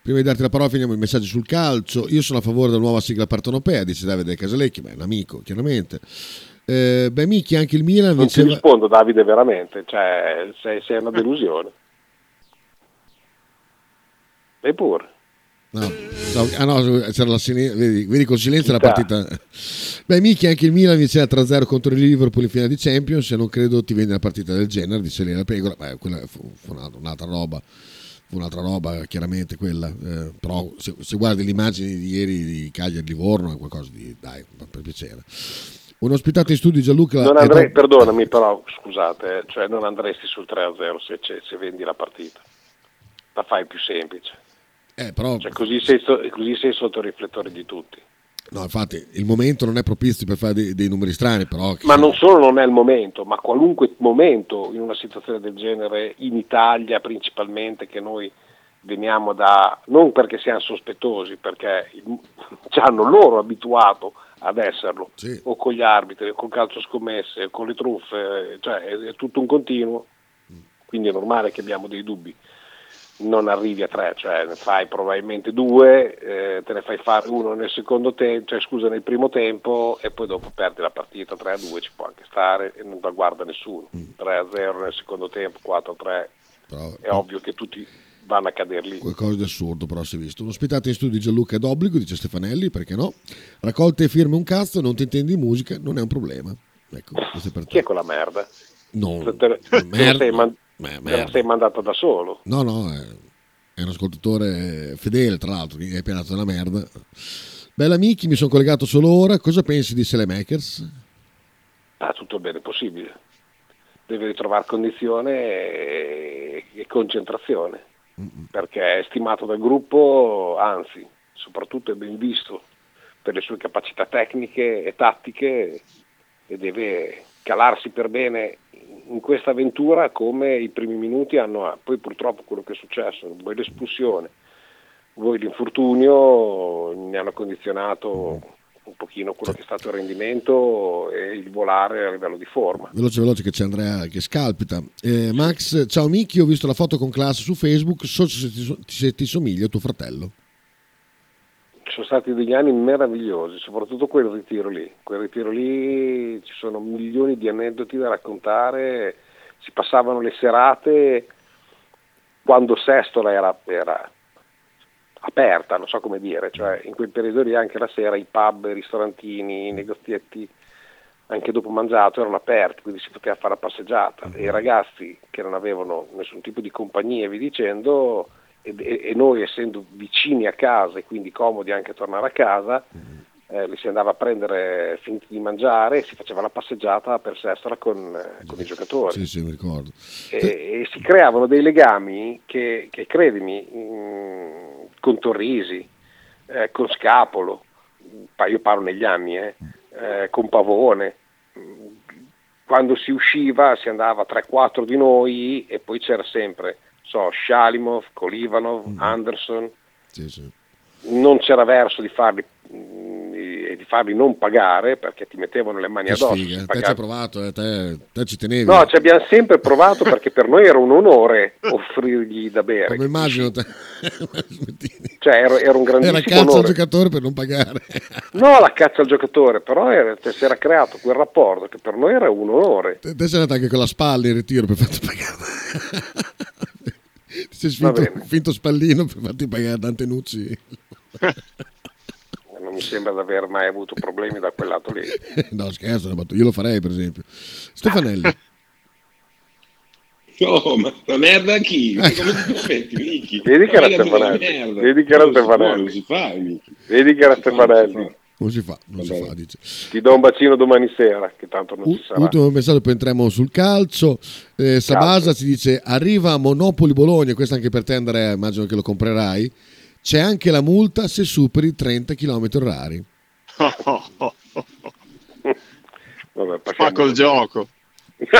Prima di darti la parola finiamo i messaggi sul calcio. Io sono a favore della nuova sigla partenopea, dice Davide Casalecchi, ma è un amico, chiaramente. Eh, beh, Micchi, anche il Milan non ti diceva... rispondo Davide veramente cioè sei, sei una delusione [laughs] e No, stavo- ah no, c'era la sinistra, vedi, vedi col silenzio la partita. Beh, Micchi, anche il Milan vinceva 3-0 contro il Liverpool in finale di Champions. E non credo ti vendi una partita del genere, dice lì la Pegola. Beh, quella fu, fu una- un'altra roba. Fu un'altra roba, chiaramente quella. Eh, però se, se guardi le immagini di ieri di Cagliari Livorno è qualcosa di. dai, per piacere. Un ospitato in studio Gianluca. non andrei, Don- perdonami però scusate eh, cioè non andresti sul 3-0 se, se vendi la partita la fai più semplice Eh, però, Cioè, così, sei, così sei sotto i riflettori di tutti. no, infatti, il momento non è propizio per fare dei, dei numeri strani, però. Ma non solo non è il momento, ma qualunque momento in una situazione del genere, in Italia principalmente, che noi veniamo da, non perché siamo sospettosi, perché il- [laughs] ci hanno loro abituato ad esserlo, Sì. o con gli arbitri, o col calcio scommesse, o con le truffe, cioè è, è tutto un continuo, quindi è normale che abbiamo dei dubbi. Non arrivi a tre, cioè ne fai probabilmente due, eh, te ne fai fare uno nel secondo tempo, cioè scusa nel primo tempo e poi dopo perdi la partita 3 a 2, ci può anche stare e non la guarda nessuno. 3 a 0 nel secondo tempo, 4 a 3, però- è ovvio che tutti vanno a cadere lì. Qualcosa di assurdo, però si è visto. Un ospitato in studio Gianluca è d'obbligo, dice Stefanelli, perché no? Raccolte e firme un cazzo, non ti intendi di musica, non è un problema. Ecco, questo è per Chi è te. quella merda? No, Te, te- te merda. sei man- Beh, te la merda. sei mandata da solo. No, no, è, un ascoltatore fedele, tra l'altro, che è dato una merda. Bella Miki, mi sono collegato solo ora. Cosa pensi di Selemakers? Ah, tutto bene possibile. Deve ritrovare condizione e, e concentrazione, perché è stimato dal gruppo, anzi, soprattutto è ben visto per le sue capacità tecniche e tattiche e deve calarsi per bene in questa avventura come i primi minuti hanno, poi purtroppo quello che è successo, voi l'espulsione, voi l'infortunio ne hanno condizionato un pochino quello che è stato il rendimento e il volare a livello di forma. Veloce, veloce, che c'è Andrea che scalpita. Eh, Max, ciao Miki, ho visto la foto con classe su Facebook. So se ti, se ti somiglia tuo fratello. Sono stati degli anni meravigliosi, soprattutto quel ritiro lì. Quel ritiro lì ci sono milioni di aneddoti da raccontare, si passavano le serate quando Sestola era, era aperta, non so come dire, cioè in quel periodo lì anche la sera i pub, i ristorantini, i negozietti anche dopo mangiato erano aperti, quindi si poteva fare la passeggiata e i ragazzi che non avevano nessun tipo di compagnia vi dicendo e, noi essendo vicini a casa e quindi comodi anche a tornare a casa eh, li si andava a prendere finiti di mangiare e si faceva la passeggiata per Sestola con, eh, con i giocatori. Sì, sì, mi ricordo. E, e si creavano dei legami che, che credimi, mh, con Torrisi, eh, con Scapolo, io parlo negli anni, eh, eh, con Pavone. Quando si usciva si andava 3-4 di noi e poi c'era sempre so, Shalimov, Kolivanov, mm. Anderson. Sì, sì. Non c'era verso di farli e di farli non pagare perché ti mettevano le mani che addosso. Sfiga. Te ci hai provato, eh, te, te, ci tenevi. No, ci abbiamo sempre provato [laughs] perché per noi era un onore offrirgli da bere. Come immagino te. [laughs] cioè, era, era, un grandissimo Era cazzo onore. al giocatore per non pagare. [laughs] no, la cazzo al giocatore, però era, cioè, si era creato quel rapporto che per noi era un onore. Te, te sei andato anche con la spalla in ritiro per farti pagare. Ti sei finto, finto spallino per farti pagare Dante Nucci. [laughs] non mi sembra di aver mai avuto problemi da quel lato lì. [laughs] no, scherzo, io lo farei per esempio. Stefanelli. No, [laughs] ma la merda a chi? Come ti aspetti, Miki? Vedi che era Stefanelli. Vedi che era Stefanelli. Vedi che era Stefanelli. Non si fa, non si fa, dice. Ti do un bacino domani sera, che tanto non U- si sarà. Ultimo messaggio, poi entriamo sul calcio. Eh, Sabasa ci dice: Arriva Monopoli Bologna. Questo anche per te, Andrea. Immagino che lo comprerai. C'è anche la multa se superi 30 km orari. [laughs] Vabbè, Fa col gioco. [laughs]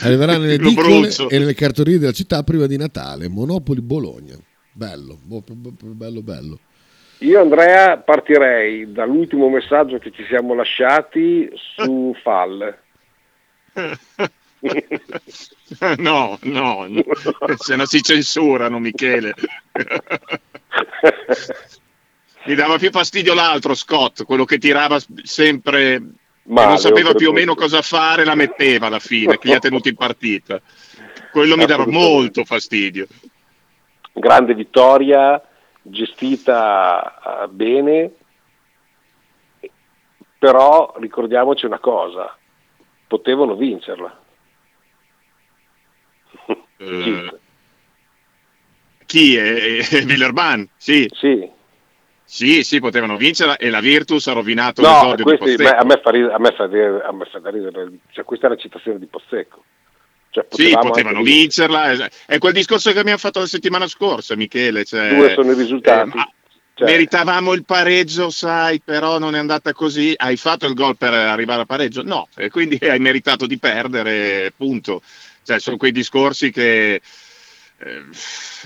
Arriverà nelle edicole e nelle cartolerie della città prima di Natale. Monopoli Bologna. Bello, bello, bello. Io Andrea partirei dall'ultimo messaggio che ci siamo lasciati su [laughs] Fall. [laughs] No, no, no. se no si censurano, Michele. [laughs] Mi dava più fastidio l'altro, Scott, quello che tirava sempre, Male, non sapeva più o meno cosa fare, la metteva alla fine, che li ha tenuti in partita. Quello mi dava molto fastidio. Grande vittoria, gestita eh, bene, però ricordiamoci una cosa, potevano vincerla. Eh, chi [laughs] è? è Villerban? Sì. sì. Sì, sì, potevano vincerla e la Virtus ha rovinato No, l'esordio di questi- Pozzecco. a me fa ridere, a me fa ridere- a me fa ridere, cioè, questa è la citazione di Pozzecco. Cioè, Sì, potevano anche vincerla. È quel discorso che abbiamo fatto la settimana scorsa, Michele. Cioè, Due sono i risultati. eh, ma Cioè- Meritavamo il pareggio, sai, però non è andata così. Hai fatto il gol per arrivare al pareggio? No, e quindi [laughs] hai meritato di perdere, punto. Cioè, sono quei discorsi che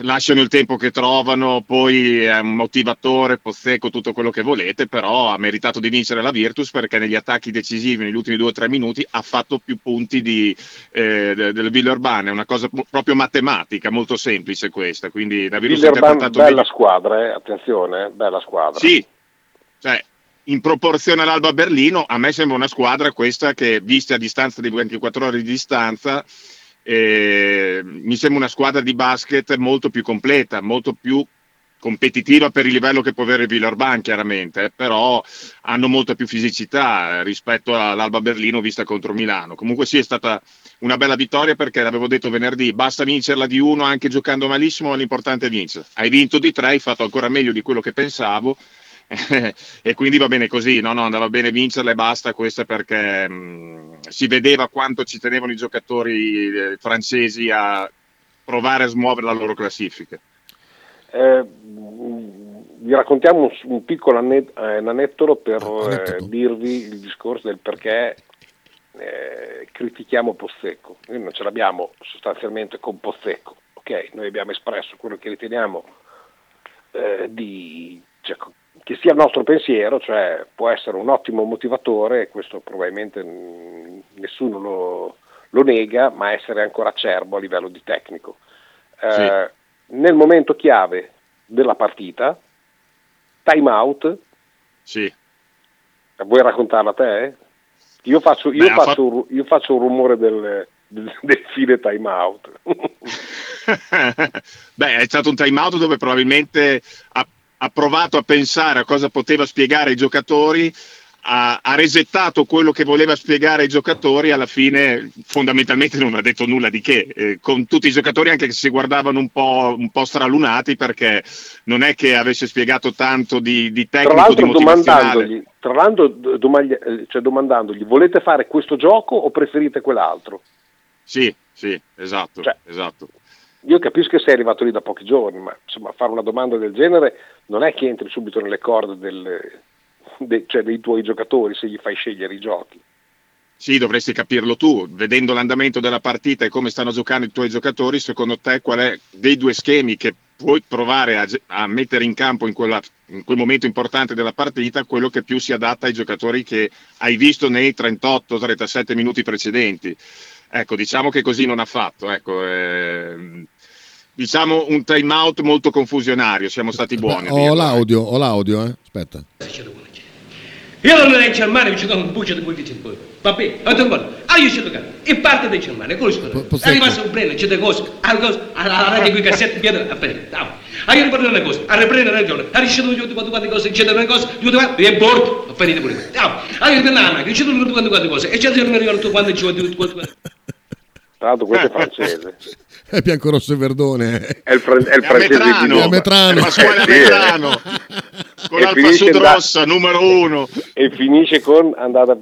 lasciano il tempo che trovano, poi è un motivatore, Pozzecco, tutto quello che volete, però ha meritato di vincere la Virtus perché negli attacchi decisivi, negli ultimi due o tre minuti, ha fatto più punti di, eh, de- del Villeurbanne, è una cosa proprio matematica, molto semplice questa, quindi la Virtus Villerban, interpretato bella meglio- squadra, eh, attenzione, eh, bella squadra. Sì, cioè, in proporzione all'Alba Berlino, a me sembra una squadra questa che, vista a distanza di 24 ore di distanza, eh, mi sembra una squadra di basket molto più completa, molto più competitiva per il livello che può avere il Villeurbanne chiaramente, eh, però hanno molta più fisicità eh, rispetto all'Alba Berlino vista contro Milano. Comunque sì, è stata una bella vittoria perché l'avevo detto venerdì, basta vincerla di uno anche giocando malissimo, ma l'importante è vincere. Hai vinto di tre, hai fatto ancora meglio di quello che pensavo [laughs] e quindi va bene così, no, no, andava bene vincerla e basta, questo perché mh, si vedeva quanto ci tenevano i giocatori eh, francesi a provare a smuovere la loro classifica. Eh, vi raccontiamo un, un piccolo eh, aneddolo per eh, dirvi il discorso del perché eh, critichiamo Pozzecco. Noi non ce l'abbiamo sostanzialmente con Pozzecco, ok? Noi abbiamo espresso quello che riteniamo eh, di, cioè, che sia il nostro pensiero, cioè può essere un ottimo motivatore, questo probabilmente mh, nessuno lo, lo nega, ma essere ancora acerbo a livello di tecnico. Eh, Nel momento chiave della partita, time out. Sì. Vuoi raccontarla a te? Io faccio, io Beh, faccio, un- io faccio un rumore del, del, del fine time out. [laughs] Beh, è stato un time out dove probabilmente ha, ha provato a pensare a cosa poteva spiegare ai giocatori, ha, ha resettato quello che voleva spiegare ai giocatori, alla fine fondamentalmente non ha detto nulla di che, eh, con tutti i giocatori anche che si guardavano un po', un po' stralunati perché non è che avesse spiegato tanto di, di Tra tecnico, di l'altro, motivazionale. domandandogli, tra l'altro domagli- eh, cioè domandandogli, volete fare questo gioco o preferite quell'altro? Sì, sì, esatto, Cioè, esatto. Io capisco che sei arrivato lì da pochi giorni, ma insomma fare una domanda del genere non è che entri subito nelle corde del- de- cioè dei tuoi giocatori se gli fai scegliere i giochi. Sì, dovresti capirlo tu, vedendo l'andamento della partita e come stanno giocando i tuoi giocatori, secondo te qual è dei due schemi che puoi provare a, a mettere in campo in, quella- in quel momento importante della partita, quello che più si adatta ai giocatori che hai visto nei 38-37 minuti precedenti. Ecco, diciamo che così non ha fatto. Ecco, ehm, diciamo un time out molto confusionario, siamo stati buoni. Ho l'audio, ho l'audio, eh. Aspetta. Io non ero in Germania, mi ci sono un buccio di quel tempo. Vabbè, a te guarda, ah io ci giocare. E parte di Germania, quello scuola. posso- Arriva un breno, c'è delle cose, cose, alla radio qui cassette, via, a prendere. A io riprendo le cose, a riprendere ragione, a riuscito tutte quante quante cose, c'è delle cose, tutte quante, e porto, a finire pure. questo. A io riprendo la macchina, c'è tutte quante quante cose, e c'è delle cose, tutte quante ci vuole, tutte quante. Tra l'altro questo è francese. [laughs] È Bianco Rosso e Verdone. eh. È il, fran- è il È francese Metrano, di. È Metrano. è Pasquale Eh, sì, Metrano, [laughs] con l'Alfa Sud Rossa, numero uno. E finisce con andata a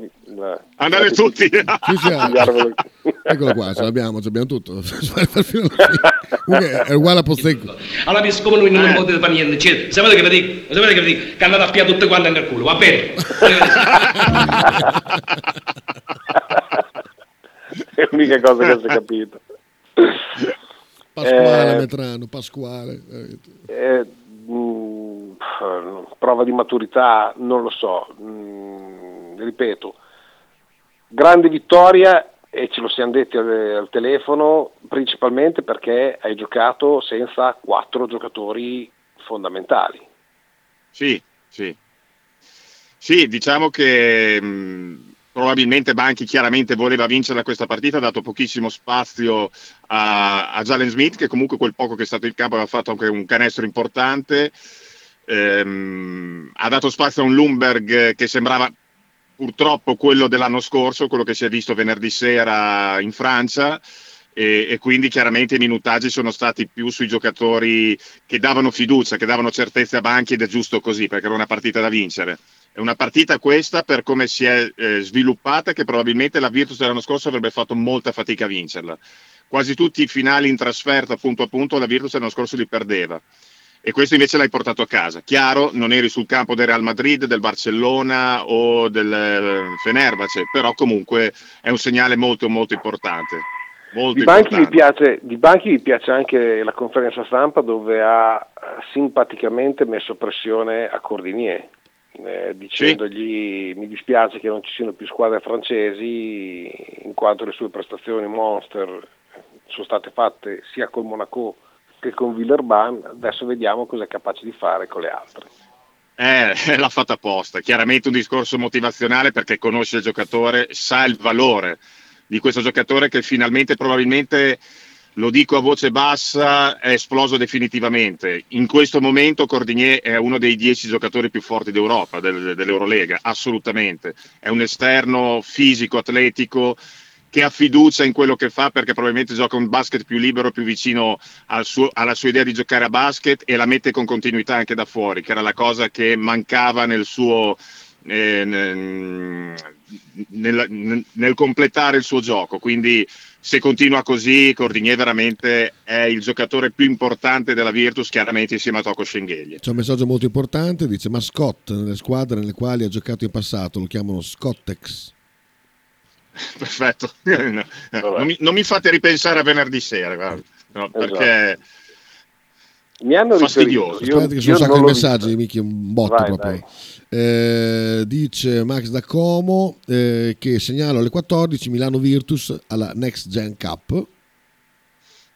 Andare tutti. [laughs] Sì. Eccolo qua, ce l'abbiamo, ce l'abbiamo tutto. Comunque è uguale a Postecco. Allora siccome noi non potete fare niente, cioè, sapete che vi dico? Sapete che vi dico? Che andate a piare tutte quante nel culo, va bene? [laughs] è l'unica cosa che si è capito. Pasquale Eh, Metrano, Pasquale. eh. Eh, mh, prova di maturità, non lo so. Mh, ripeto, grande vittoria e ce lo siamo detti al, al telefono, principalmente perché hai giocato senza quattro giocatori fondamentali. Sì, sì. Sì, diciamo che mh, probabilmente Banchi chiaramente voleva vincere questa partita, ha dato pochissimo spazio a, a Jalen Smith, che comunque quel poco che è stato in campo aveva fatto anche un canestro importante. Ehm, ha dato spazio a un Lumberg che sembrava purtroppo quello dell'anno scorso, quello che si è visto venerdì sera in Francia. E, e quindi chiaramente i minutaggi sono stati più sui giocatori che davano fiducia, che davano certezza a Banchi ed è giusto così perché era una partita da vincere. È una partita questa per come si è eh, sviluppata che probabilmente la Virtus dell'anno scorso avrebbe fatto molta fatica a vincerla. Quasi tutti i finali in trasferta punto a punto la Virtus l'anno scorso li perdeva e questo invece l'hai portato a casa. Chiaro, non eri sul campo del Real Madrid, del Barcellona o del eh, Fenerbahce, però comunque è un segnale molto molto importante. Molto Di Banchi, mi piace, di Banchi mi piace anche la conferenza stampa dove ha eh, simpaticamente messo pressione a Cordinier, eh, dicendogli mi dispiace che non ci siano più squadre francesi in quanto le sue prestazioni monster sono state fatte sia col Monaco che con Villeurbanne, adesso vediamo cosa è capace di fare con le altre. Eh, [laughs] l'ha fatta apposta. Chiaramente un discorso motivazionale perché conosce il giocatore, sa il valore di questo giocatore che finalmente probabilmente lo dico a voce bassa, è esploso definitivamente. In questo momento Cordinier è uno dei dieci giocatori più forti d'Europa, del- dell'Eurolega, assolutamente. È un esterno fisico, atletico, che ha fiducia in quello che fa perché probabilmente gioca un basket più libero, più vicino al suo- alla sua idea di giocare a basket e la mette con continuità anche da fuori, che era la cosa che mancava nel suo... eh, nel, nel- nel completare il suo gioco quindi se continua così Cordinier veramente è il giocatore più importante della Virtus chiaramente insieme a Tocco Schengelie C'è un messaggio molto importante, dice ma Scott nelle squadre nelle quali ha giocato in passato lo chiamano Scottex. [laughs] perfetto [laughs] No, non, mi, non mi fate ripensare a venerdì sera guarda. No, perché Mi hanno Fastidioso. io- Aspetta che sono un sacco di messaggi. Michi, un botto Vai, proprio. Eh, dice Max da Como eh, che segnalo alle 14 Milano Virtus alla Next Gen Cup.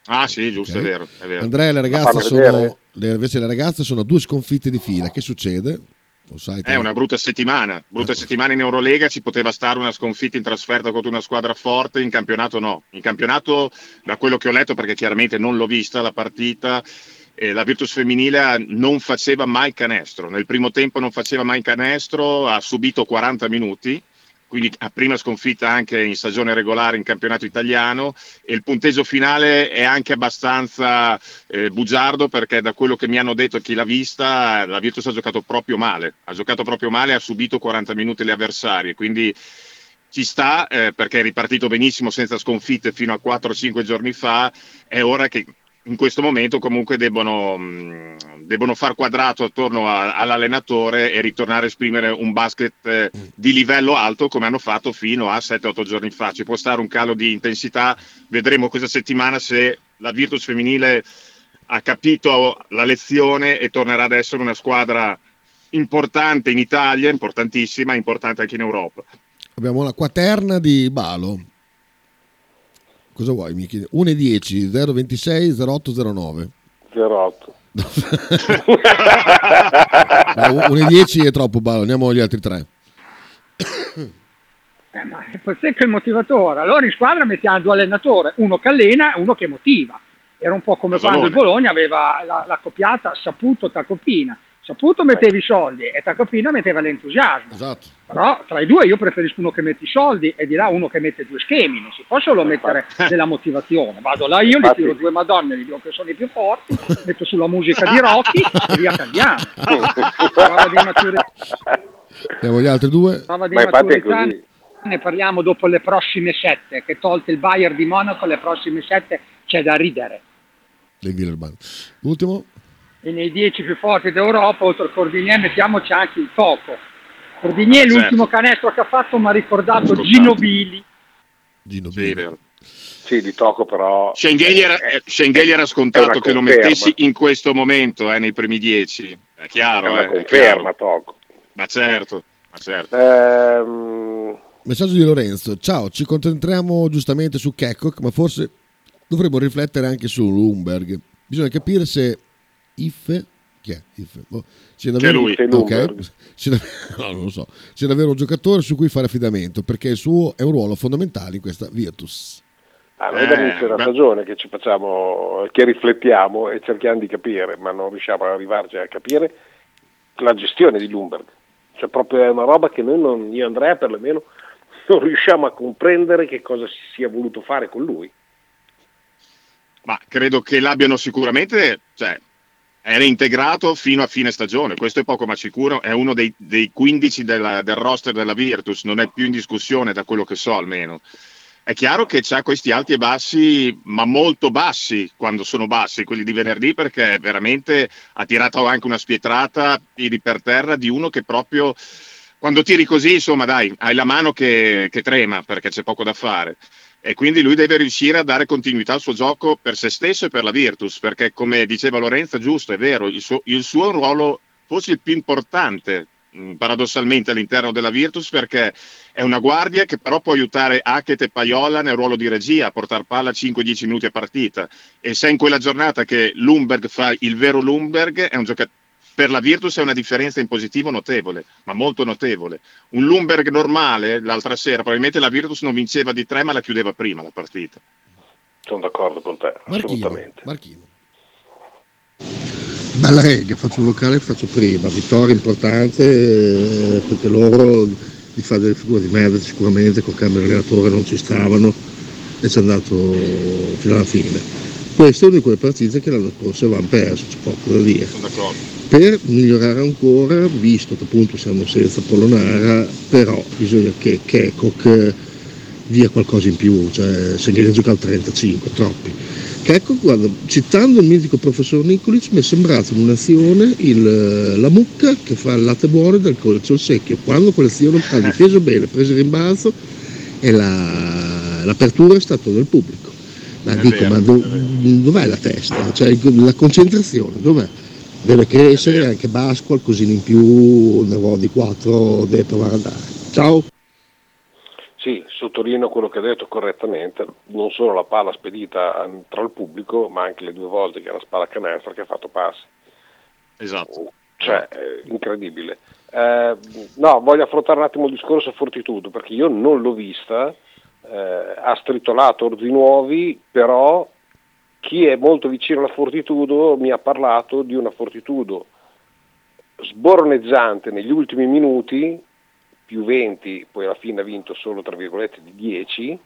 ah sì giusto Ok. è vero, è vero. Andrea e le ragazze sono le, invece le ragazze sono a due sconfitte di fila. Che succede? Sai? È una brutta settimana, brutta settimana in Eurolega, ci poteva stare una sconfitta in trasferta contro una squadra forte, in campionato no. In campionato, da quello che ho letto, perché chiaramente non l'ho vista la partita, eh, la Virtus femminile non faceva mai canestro. Nel primo tempo non faceva mai canestro, ha subito 40 minuti, quindi a prima sconfitta anche in stagione regolare in campionato italiano. E il punteggio finale è anche abbastanza eh, bugiardo perché da quello che mi hanno detto chi l'ha vista la Virtus ha giocato proprio male, ha giocato proprio male, ha subito 40 minuti le avversarie, quindi ci sta eh, perché è ripartito benissimo senza sconfitte fino a 4-5 giorni fa, è ora che in questo momento comunque debbono, mh, debbono far quadrato attorno a, all'allenatore e ritornare a esprimere un basket eh, di livello alto come hanno fatto fino a 7-8 giorni fa. Ci può stare un calo di intensità, vedremo questa settimana se la Virtus femminile ha capito la lezione e tornerà ad essere una squadra importante in Italia, importantissima, importante anche in Europa. Abbiamo la quaterna di Balo. Cosa vuoi? Mi chiede? 1 e 10, 0, 26, 08, 09. 08. No, 1 e 10 è troppo Balo, andiamo agli altri tre. Eh, ma è secco il motivatore. Allora in squadra mettiamo due allenatori, uno che allena e uno che motiva. Era un po' come quando il Bologna aveva la, la coppiata Saputo Tacopina. Saputo metteva i soldi e Tacopina metteva l'entusiasmo. Esatto. Però tra i due io preferisco uno che mette i soldi e di là uno che mette due schemi, non si può solo mettere della motivazione. Vado là io, li tiro due madonne, gli dico che sono i più forti, metto sulla musica di Rocky e via cambiamo. Prova di maturità. Agli altri due. Prova di maturità ne parliamo dopo le prossime sette, che tolte il Bayern di Monaco, le prossime sette c'è da ridere. L'ultimo? E nei dieci più forti d'Europa, oltre al Cordinier, mettiamoci anche il Toco. Cordinier, Certo. l'ultimo canestro che ha fatto, mi ha ricordato Ginobili. Gino Sì, di tocco però... Schengelli era, eh, era scontato che lo conferma. mettessi in questo momento, eh, nei primi dieci. È È chiaro, una eh, è conferma, chiaro. tocco. Ma certo, ma certo. Ehm, Messaggio di Lorenzo. Ciao, ci concentriamo giustamente su Kekkok, ma forse dovremmo riflettere anche su Lumberg. Bisogna capire se Iffe chi è? Iffe? Boh, sia davvero, lui. Sei ok, Lumberg. sia dav- no, non lo so. Sia davvero un giocatore su cui fare affidamento, perché il suo è un ruolo fondamentale in questa Virtus. ah, noi Eh, dall'inizio della beh. stagione che ci facciamo, che riflettiamo e cerchiamo di capire, ma non riusciamo ad arrivarci a capire la gestione di Bloomberg. Cioè proprio è una roba che noi non, io e Andrea perlomeno, non riusciamo a comprendere che cosa si sia voluto fare con lui. Ma credo che l'abbiano sicuramente, cioè, era integrato fino a fine stagione, questo è poco ma sicuro, è uno dei, dei 15 della- del roster della Virtus, non è più in discussione da quello che so almeno. È chiaro che c'ha questi alti e bassi, ma molto bassi quando sono bassi, quelli di venerdì, perché veramente ha tirato anche una spietrata, piedi per terra, di uno che proprio quando tiri così, insomma, dai, hai la mano che, che trema perché c'è poco da fare. E quindi lui deve riuscire a dare continuità al suo gioco per se stesso e per la Virtus, perché come diceva Lorenzo, giusto, è vero, il suo, il suo ruolo forse il più importante, mh, paradossalmente, all'interno della Virtus, perché è una guardia che però può aiutare Hackett e Paiola nel ruolo di regia, a portare palla 5-10 minuti a partita. E se in quella giornata che Lumberg fa il vero Lumberg, è un giocatore per la Virtus è una differenza in positivo notevole, ma molto notevole. Un Lumberg normale, l'altra sera, probabilmente la Virtus non vinceva di tre, ma la chiudeva prima la partita. Sono d'accordo con te, Marchino. assolutamente. Marchino. Bella regia, faccio un vocale faccio prima, vittoria importante eh, perché loro di fare delle figure di merda sicuramente col cambio di allenatore non ci stavano e ci è andato fino alla fine. Questa è una di quelle partite che l'anno scorso avevamo perso, c'è poco da dire. Sono d'accordo. Per migliorare ancora, visto che appunto siamo senza Polonara, però bisogna che Kekok dia qualcosa in più, cioè se viene a giocare al 35, troppi. Kekok, guarda, citando il mitico professor Nicolic, mi è sembrato in un'azione il- la mucca che fa il latte buono del colcio al secchio, quando quell'azione ha difeso bene, preso il rimbalzo e la- l'apertura è stata del pubblico. Ma È dico, vero, ma do- dov'è la testa? Cioè la concentrazione, dov'è? Deve crescere anche Basco, qualcosina in più, ne ho di 4, deve provare ad andare. Ciao! Sì, sottolineo quello che ha detto correttamente, non solo la palla spedita tra il pubblico, ma anche le due volte che era spalla canestro che ha fatto passi. Esatto. Cioè, eh, incredibile. Eh, no, voglio affrontare un attimo il discorso Fortitudo, perché io non l'ho vista, eh, ha stritolato orzi nuovi, però chi è molto vicino alla Fortitudo mi ha parlato di una Fortitudo sborneggiante negli ultimi minuti, più 20, poi alla fine ha vinto solo tra virgolette di 10,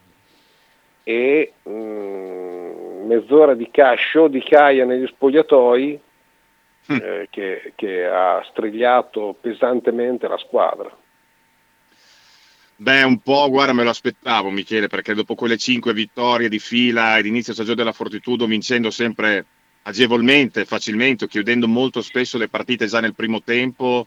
e mm, mezz'ora di cascio di Caia negli spogliatoi eh, che, che ha strigliato pesantemente la squadra. Beh, un po', guarda, me lo aspettavo, Michele, perché dopo quelle cinque vittorie di fila ed inizio stagione della Fortitudo, vincendo sempre agevolmente, facilmente, chiudendo molto spesso le partite già nel primo tempo,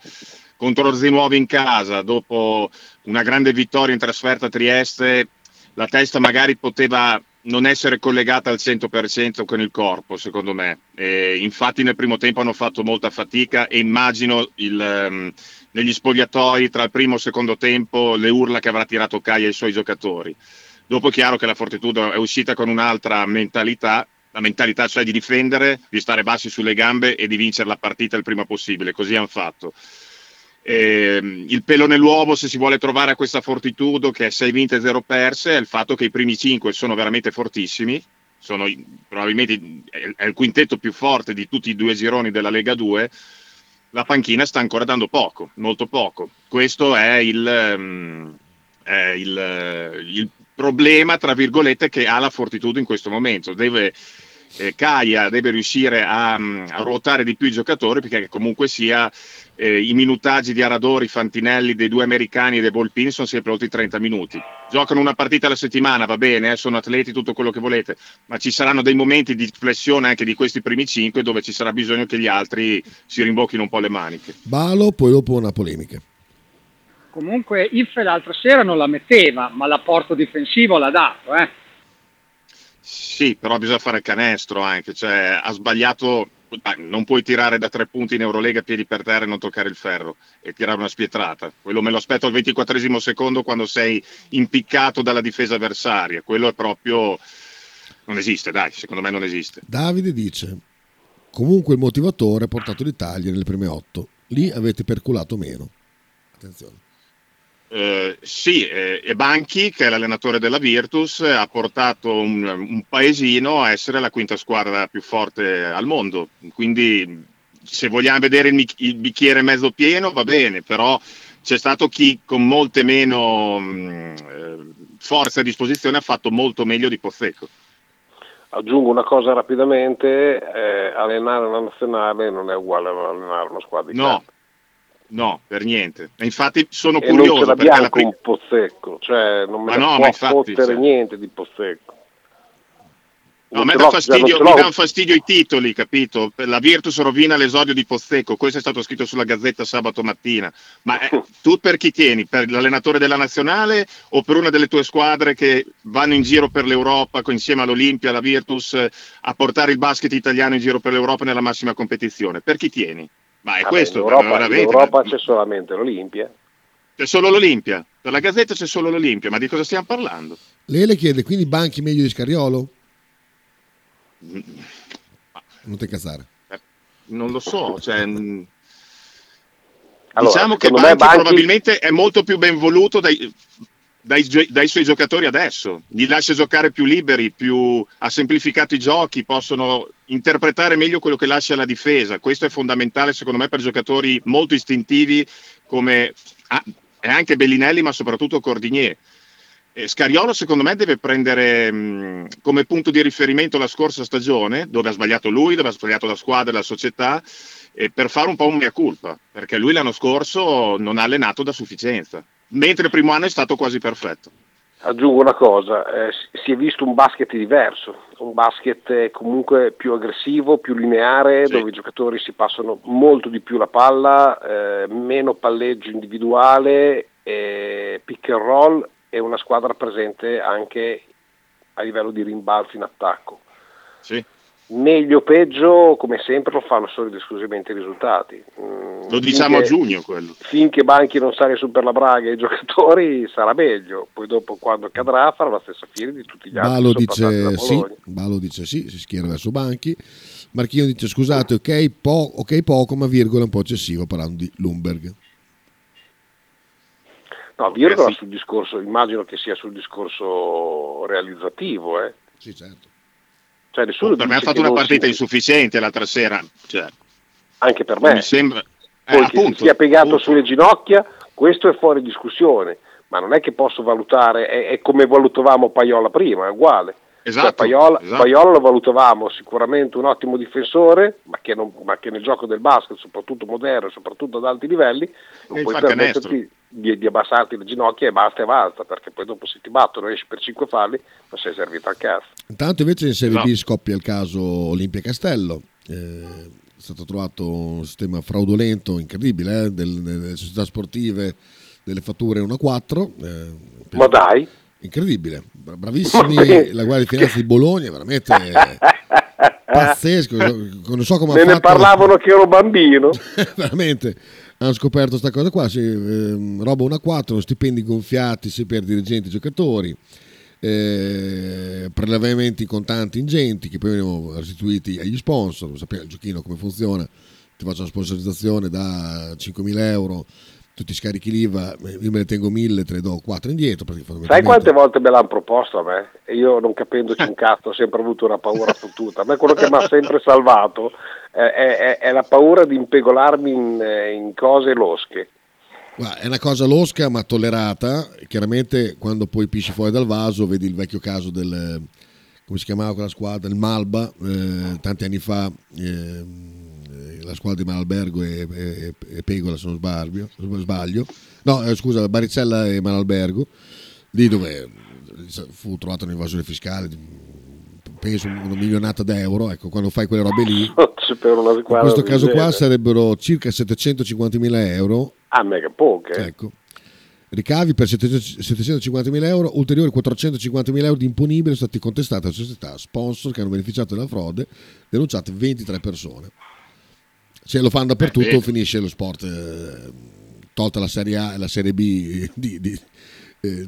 contro Orzinuovi in casa, dopo una grande vittoria in trasferta a Trieste, la testa magari poteva non essere collegata al 100% con il corpo, secondo me. E infatti nel primo tempo hanno fatto molta fatica e immagino il, um, negli spogliatoi tra il primo e il secondo tempo le urla che avrà tirato Caia ai suoi giocatori. Dopo è chiaro che la Fortitudo è uscita con un'altra mentalità, la mentalità cioè di difendere, di stare bassi sulle gambe e di vincere la partita il prima possibile, così hanno fatto. Eh, il pelo nell'uovo, se si vuole trovare a questa Fortitudo che è 6 vinte e 0 perse, è il fatto che i primi 5 sono veramente fortissimi. Sono probabilmente è il quintetto più forte di tutti i due gironi della Lega 2. La panchina sta ancora dando poco, molto poco. Questo è il, um, è il, il problema, tra virgolette, che ha la Fortitudo in questo momento. Deve eh, Caia deve riuscire a, a, ruotare di più i giocatori perché comunque sia eh, i minutaggi di Aradori, Fantinelli, dei due americani e dei Volpini sono sempre oltre i 30 minuti. Giocano una partita alla settimana, va bene, eh, sono atleti, tutto quello che volete, ma ci saranno dei momenti di flessione anche di questi primi cinque dove ci sarà bisogno che gli altri si rimbocchino un po' le maniche. Balo, poi dopo una polemica. Comunque Iffe l'altra sera non la metteva, ma l'apporto difensivo l'ha dato, eh. Sì, però bisogna fare canestro anche, cioè ha sbagliato, non puoi tirare da tre punti in Eurolega piedi per terra e non toccare il ferro e tirare una spietrata. Quello me lo aspetto al 24 secondo quando sei impiccato dalla difesa avversaria. Quello è proprio... non esiste, dai, secondo me non esiste. Davide dice, comunque il motivatore ha portato l'Italia nelle prime otto, lì avete perculato meno. Attenzione. Eh, sì, eh, e Banchi, che è l'allenatore della Virtus, ha portato un, un, paesino a essere la quinta squadra più forte al mondo. Quindi, se vogliamo vedere il, il bicchiere mezzo pieno, va bene, però c'è stato chi con molte meno mh, eh, forze a disposizione ha fatto molto meglio di Pozzecco. Aggiungo una cosa rapidamente, eh, allenare una nazionale non è uguale a allenare una squadra di no. campo. No, per niente. E infatti sono e curioso non perché l'abbiamo la prima... con Pozzecco, cioè non me Ma no, può infatti, cioè- niente di Pozzecco. No, a me dà fastidio, mi danno fastidio i titoli, capito? La Virtus rovina l'esordio di Pozzecco, questo è stato scritto sulla Gazzetta sabato mattina. Ma eh, [laughs] tu per chi tieni? Per l'allenatore della nazionale o per una delle tue squadre che vanno in giro per l'Europa insieme all'Olimpia, alla Virtus, eh, a portare il basket italiano in giro per l'Europa nella massima competizione? Per chi tieni? Ma è Vabbè, questo, in Europa, in Europa ma- c'è solamente l'Olimpia. c'è solo l'Olimpia. Per la Gazzetta c'è solo l'Olimpia, ma di cosa stiamo parlando? Lele chiede, quindi Banchi meglio di Scariolo? Non ti incazzare. Non lo so, cioè, mh, Allora, diciamo che Banchi, Banchi- probabilmente è molto più ben voluto dai, dai dai suoi giocatori adesso. Gli lascia giocare più liberi, più, ha semplificato i giochi, possono interpretare meglio quello che lascia la difesa. Questo è fondamentale secondo me per giocatori molto istintivi come ah, anche Bellinelli, ma soprattutto Cordinier. Eh, Scariolo secondo me deve prendere mh, come punto di riferimento la scorsa stagione, dove ha sbagliato lui, dove ha sbagliato la squadra la società, eh, per fare un po' un mea culpa, perché lui l'anno scorso non ha allenato da sufficienza, mentre il primo anno è stato quasi perfetto. Aggiungo una cosa, eh, si- è visto un basket diverso, un basket eh, comunque più aggressivo, più lineare, dove i giocatori si passano molto di più la palla, eh, meno palleggio individuale, eh, pick and roll e una squadra presente anche a livello di rimbalzi in attacco. Sì. Meglio o peggio, come sempre, lo fanno solo ed esclusivamente i risultati. Mm, Lo diciamo a finché- giugno quello. finché Banchi non sale su per la Braga e i [laughs] giocatori sarà meglio, poi dopo quando cadrà farà la stessa fine di tutti gli altri. Balo dice sì. Balo dice sì, si schiera verso Banchi. Marchino dice scusate, ok, po- ok poco, ma virgola un po' eccessivo parlando di Lumberg. No, virgola sul discorso, immagino che sia sul discorso realizzativo, eh. Sì, certo. Cioè, nessuno per me ha fatto una partita si- insufficiente l'altra sera. Cioè, Anche per me. Mi sembra... Eh, Poi che si appunto, sia piegato appunto. sulle ginocchia, questo è fuori discussione, ma non è che posso valutare, è, è come valutavamo Paiola prima, è uguale. Esatto, Cioè, Paiola, esatto. Paiola lo valutavamo sicuramente un ottimo difensore, ma che, non- ma che nel gioco del basket, soprattutto moderno, soprattutto ad alti livelli, non E puoi permetterti di, di abbassarti le ginocchia e basta e basta, perché poi dopo se ti battono esci per 5 falli, non sei servito al cazzo. Intanto invece in Serie No. B scoppia il caso Olimpia Castello. Eh, è stato trovato un sistema fraudolento incredibile eh, del- delle società sportive, delle fatture 1 a 4. eh, Ma dai! Incredibile, bravissimi la Guardia di Finanza di Bologna, veramente pazzesco. Non so come Me ne parlavano che ero bambino. [laughs] veramente hanno scoperto questa cosa qua sì, ehm, roba 1 a 4 stipendi gonfiati sia per dirigenti e giocatori eh, prelevamenti contanti ingenti che poi venivano restituiti agli sponsor sapete il giochino come funziona ti faccio una sponsorizzazione da 5.000 euro tu ti scarichi l'IVA eh, io me ne tengo 1.000 te ne do 4 indietro Sai quante volte me l'hanno proposto a me? E io non capendoci un [laughs] cazzo ho sempre avuto una paura fottuta. A me quello che mi ha sempre salvato è, è- è la paura di impegolarmi in, eh, in cose losche. Guarda, è una cosa losca ma tollerata. Chiaramente quando poi pisci fuori dal vaso vedi il vecchio caso del... come si chiamava quella squadra? Il Malba, eh, tanti anni fa, eh, la squadra di Malalbergo e, e- e Pegola se non sbaglio. sbaglio. No, eh, scusa, Baricella e Malalbergo, lì dove eh, fu trovata un'invasione fiscale penso una milionata d'euro, ecco, quando fai quelle robe lì, [laughs] in questo caso qua sarebbero circa 750.000 euro Ah, mega poche. Ecco. Ricavi per 750.000 euro, ulteriori 450.000 euro di imponibili sono stati contestati alle società sponsor che hanno beneficiato della frode, denunciate 23 persone. Se lo fanno dappertutto Eh, finisce lo sport, eh, tolta la Serie A e la Serie B, [laughs] di- di- eh,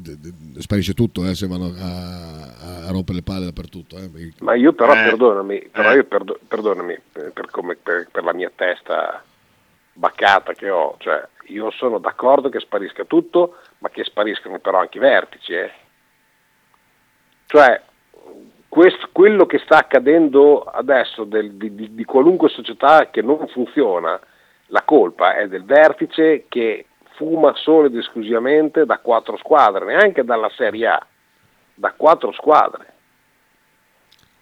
sparisce tutto eh, se vanno a, a rompere le palle dappertutto. eh. Ma io però, Eh. perdonami, però Eh. io perdo- perdonami per, per come- per- per la mia testa baccata che ho, cioè io sono d'accordo che sparisca tutto, ma che spariscano però anche i vertici. eh. Cioè, quest- quello che sta accadendo adesso del- di, di- di qualunque società che non funziona, la colpa è del vertice che fuma solo ed esclusivamente da quattro squadre, neanche dalla Serie A, da quattro squadre.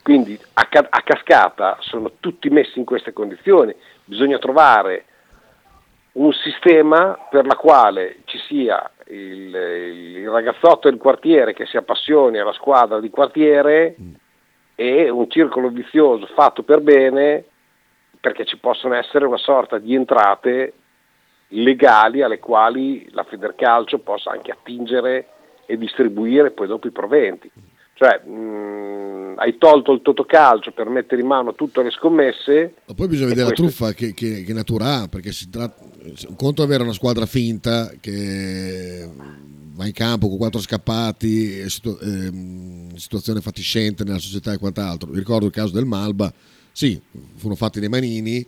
Quindi a, a cascata sono tutti messi in queste condizioni, bisogna trovare un sistema per la quale ci sia il, il ragazzotto del quartiere che si appassioni alla squadra di quartiere e un circolo vizioso fatto per bene perché ci possono essere una sorta di entrate legali alle quali la Federcalcio possa anche attingere e distribuire poi dopo i proventi. Cioè, mh, hai tolto il totocalcio per mettere in mano tutte le scommesse. Ma poi bisogna vedere la truffa che, che- che natura ha, perché si tratta, un conto è avere una squadra finta che va in campo con quattro scappati, situ- ehm, situazione fatiscente nella società e quant'altro. Mi ricordo il caso del Malba, sì, furono fatti dei manini,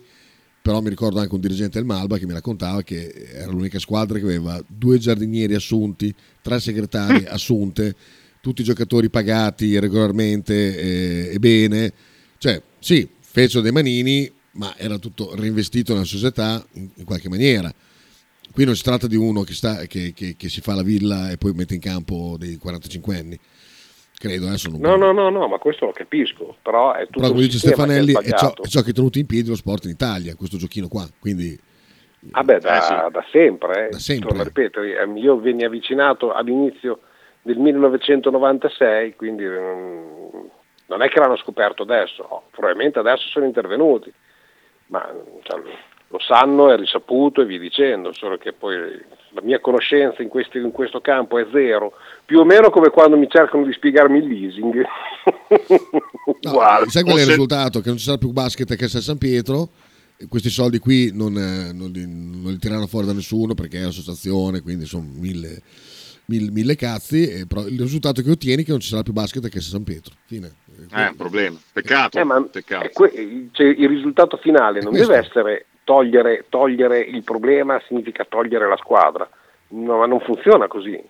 però mi ricordo anche un dirigente del Malba che mi raccontava che era l'unica squadra che aveva due giardinieri assunti, tre segretari [laughs] assunte, tutti i giocatori pagati regolarmente eh, e bene. Cioè, sì, fecero dei manini, ma era tutto reinvestito nella società in, in qualche maniera. Qui non si tratta di uno che, sta, che, che- che si fa la villa e poi mette in campo dei 45 anni. Credo, adesso non No, no, no, no, ma questo lo capisco, però è tutto Però come dice che è Stefanelli, è ciò, è ciò che ha tenuto in piedi lo sport in Italia, questo giochino qua. Quindi Ah beh, da, da sempre, eh. Da sempre. ripetere, ehm, io venni avvicinato all'inizio del 1996, quindi mm, non è che l'hanno scoperto adesso, no, probabilmente adesso sono intervenuti, ma cioè, lo sanno, è risaputo e via dicendo, solo che poi la mia conoscenza in, questi- in questo campo è zero, più o meno come quando mi cercano di spiegarmi il leasing. [laughs] Uguale. sai qual è il risultato? Che non ci sarà più basket che a San Pietro. e Questi soldi qui non, eh, non li, non li tireranno fuori da nessuno perché è associazione, quindi sono mille mille, mille cazzi, e però il risultato che ottieni è che non ci sarà più basket che San Pietro. Fine. Eh, un problema. Peccato. Eh, peccato. è que- cioè, il risultato finale non questo. deve essere togliere, togliere il problema, significa togliere la squadra. No, ma non funziona così.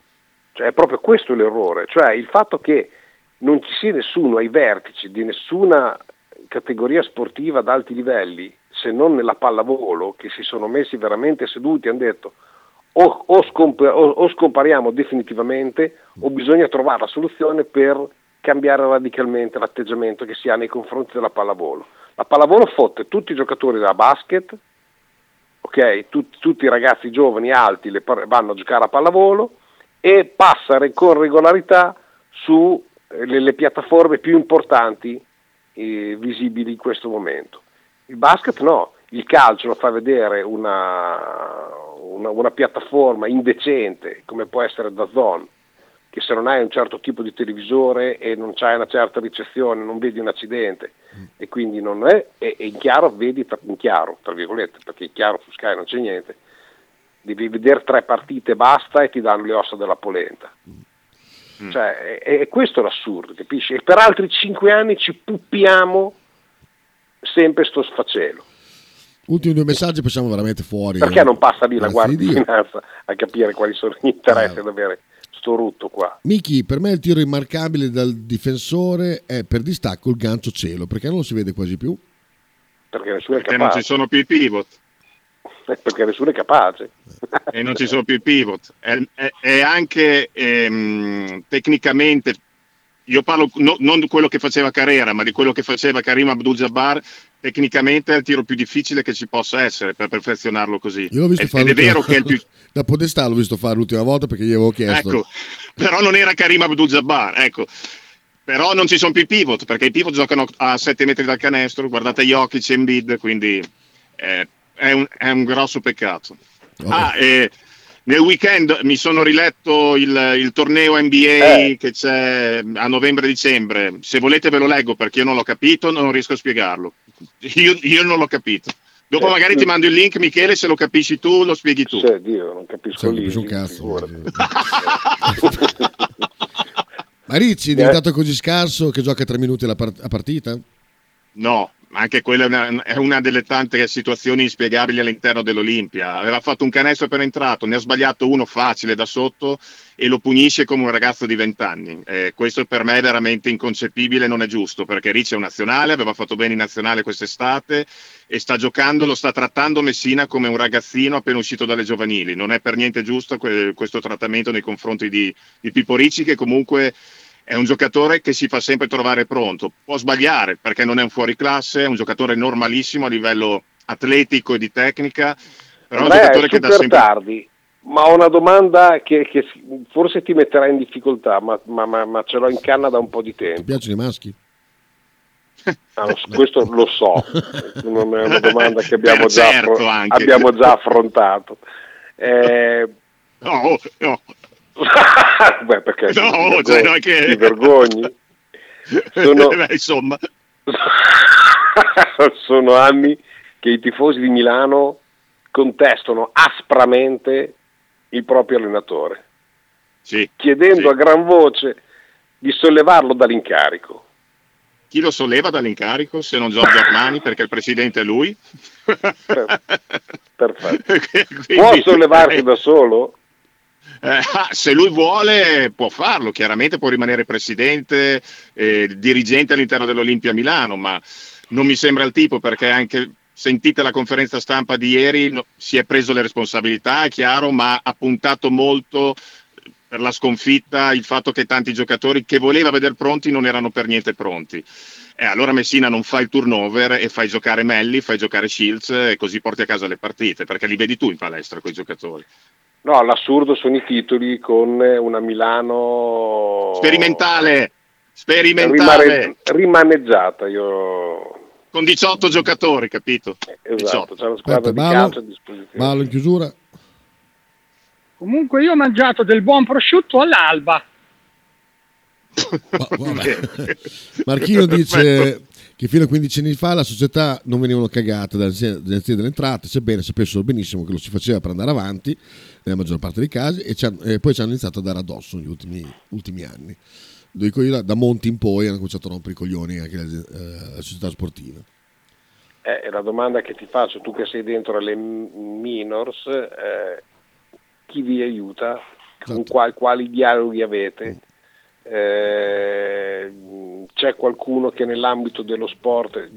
Cioè, è proprio questo l'errore. Cioè il fatto che non ci sia nessuno ai vertici di nessuna categoria sportiva ad alti livelli, se non nella pallavolo, che si sono messi veramente seduti e hanno detto o, o scomp- o- o scompariamo definitivamente o bisogna trovare la soluzione per cambiare radicalmente l'atteggiamento che si ha nei confronti della pallavolo. La pallavolo fotte tutti i giocatori da basket, ok? Tut- tutti i ragazzi giovani alti par- vanno a giocare a pallavolo e passa re- con regolarità sulle le piattaforme più importanti eh, visibili in questo momento. Il basket no, il calcio lo fa vedere una, una, una piattaforma indecente come può essere DAZN, che se non hai un certo tipo di televisore e non c'hai una certa ricezione non vedi un accidente e quindi non è, e, in chiaro vedi, tra- in chiaro, tra virgolette, perché in chiaro su Sky non c'è niente, devi vedere tre partite e basta e ti danno le ossa della polenta. Cioè, è, è questo l'assurdo, capisci? E per altri cinque anni ci puppiamo sempre sto sfacelo. Ultimi due messaggi, passiamo veramente fuori. Perché non passa lì la Guardia di di. Finanza a capire quali sono gli interessi ad avere sto rutto qua? Miki, per me il tiro immarcabile dal difensore è per distacco il gancio cielo, perché non lo si vede quasi più. Perché nessuno è Perché non ci sono più i pivot. [laughs] Perché nessuno è capace. e non ci sono più i pivot. È, è- è anche ehm, tecnicamente, io parlo no- non di quello che faceva Carrera, ma di quello che faceva Karim Abdul-Jabbar, tecnicamente è il tiro più difficile che ci possa essere per perfezionarlo così. Io l'ho visto fare ed è vero che è il [laughs] più... da Podestà l'ho visto fare l'ultima volta perché gli avevo chiesto. Ecco, però non era Karim Abdul-Jabbar, ecco. Però non ci sono più i pivot, perché i pivot giocano a 7 metri dal canestro, guardate Jokic e Embiid, quindi eh, è, un, è un grosso peccato. Ah, e nel weekend mi sono riletto il, il torneo NBA che c'è a novembre-dicembre. Se volete ve lo leggo perché io non l'ho capito, non riesco a spiegarlo. Io, io non l'ho capito. Dopo Eh, magari ti mando il link, Michele, se lo capisci tu, lo spieghi tu. Cioè, Dio, non capisco Cioè, non lì. un cazzo. [laughs] Ma Ricci è diventato così scarso che gioca tre minuti alla part- a partita? No, anche quella è una, è una delle tante situazioni inspiegabili all'interno dell'Olimpia. Aveva fatto un canestro appena entrato, ne ha sbagliato uno facile da sotto e lo punisce come un ragazzo di 20 anni. Eh, questo per me è veramente inconcepibile, non è giusto, perché Ricci è un nazionale, aveva fatto bene in nazionale quest'estate e sta giocando, lo sta trattando Messina come un ragazzino appena uscito dalle giovanili. Non è per niente giusto que- questo trattamento nei confronti di, di Pippo Ricci che comunque è un giocatore che si fa sempre trovare pronto. Può sbagliare perché non è un fuoriclasse, è un giocatore normalissimo a livello atletico e di tecnica, però è un giocatore che dà super sempre... tardi, ma ho una domanda che, che forse ti metterà in difficoltà, ma, ma- ma- ma ce l'ho in canna da un po' di Ti tempo. piacciono i maschi? [laughs] Ah, questo lo so, non è una domanda che abbiamo, [laughs] Beh, già, certo, abbiamo già affrontato. [laughs] Eh, No, no. [laughs] beh, perché No, ti vergogni? cioè, non è che- ti vergogni? Sono, Beh, [laughs] insomma, [laughs] sono anni che i tifosi di Milano contestano aspramente il proprio allenatore, sì. chiedendo sì. a gran voce di sollevarlo dall'incarico. Chi lo solleva dall'incarico se non Giorgio Armani perché il presidente è lui? Perfetto. Quindi- Può sollevarsi da solo? Eh, ah, se lui vuole può farlo, chiaramente può rimanere presidente, eh, dirigente all'interno dell'Olimpia Milano, ma non mi sembra il tipo perché anche sentite la conferenza stampa di ieri no, si è preso le responsabilità, è chiaro, ma ha puntato molto per la sconfitta il fatto che tanti giocatori che voleva vedere pronti non erano per niente pronti. E allora Messina non fa il turnover e fai giocare Melli, fai giocare Shields e così porti a casa le partite, perché li vedi tu in palestra quei giocatori. No, l'assurdo sono i titoli con una Milano Sperimentale, sperimentale. rimane- rimaneggiata. Io... Con 18 giocatori, capito? Esatto, c'è una squadra Aspetta, di ballo, calcio a disposizione. ballo in chiusura. Comunque io ho mangiato del buon prosciutto all'alba. [laughs] Marchino dice che fino a 15 anni fa la società non venivano cagate dall'agenzia delle entrate, sebbene sapessero benissimo che lo si faceva per andare avanti nella maggior parte dei casi e, e poi ci hanno iniziato a dare addosso negli ultimi, ultimi anni. Lo dico io, da, da Monti in poi hanno cominciato a rompere i coglioni anche le, eh, le società sportive. Eh, la domanda che ti faccio, tu che sei dentro le minors, eh, chi vi aiuta? Con quali, quali dialoghi avete? Eh, c'è qualcuno che nell'ambito dello sport,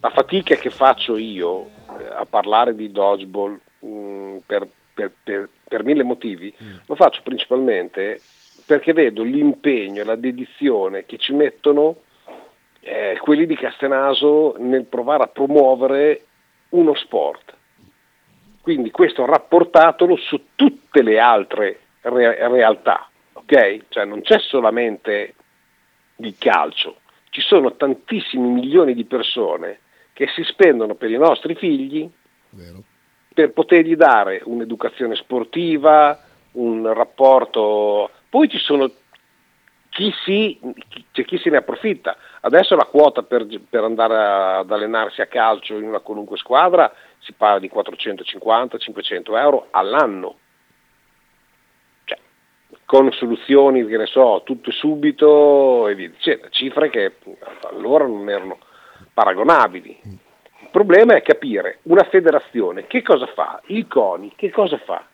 la fatica che faccio io eh, a parlare di dodgeball mh, per, per- per- per mille motivi, lo faccio principalmente perché vedo l'impegno e la dedizione che ci mettono eh, quelli di Castenaso nel provare a promuovere uno sport. Quindi questo rapportatelo su tutte le altre re- realtà, ok? Cioè non c'è solamente il calcio, ci sono tantissimi milioni di persone che si spendono per i nostri figli per potergli dare un'educazione sportiva, un rapporto. Poi ci sono chi si, c'è chi se ne approfitta. Adesso la quota per, per andare ad allenarsi a calcio in una qualunque squadra si parla di 450-500 euro all'anno. Con soluzioni, che ne so, tutto subito e via dicendo, cifre che allora non erano paragonabili. Il problema è capire una federazione che cosa fa, il CONI che cosa fa.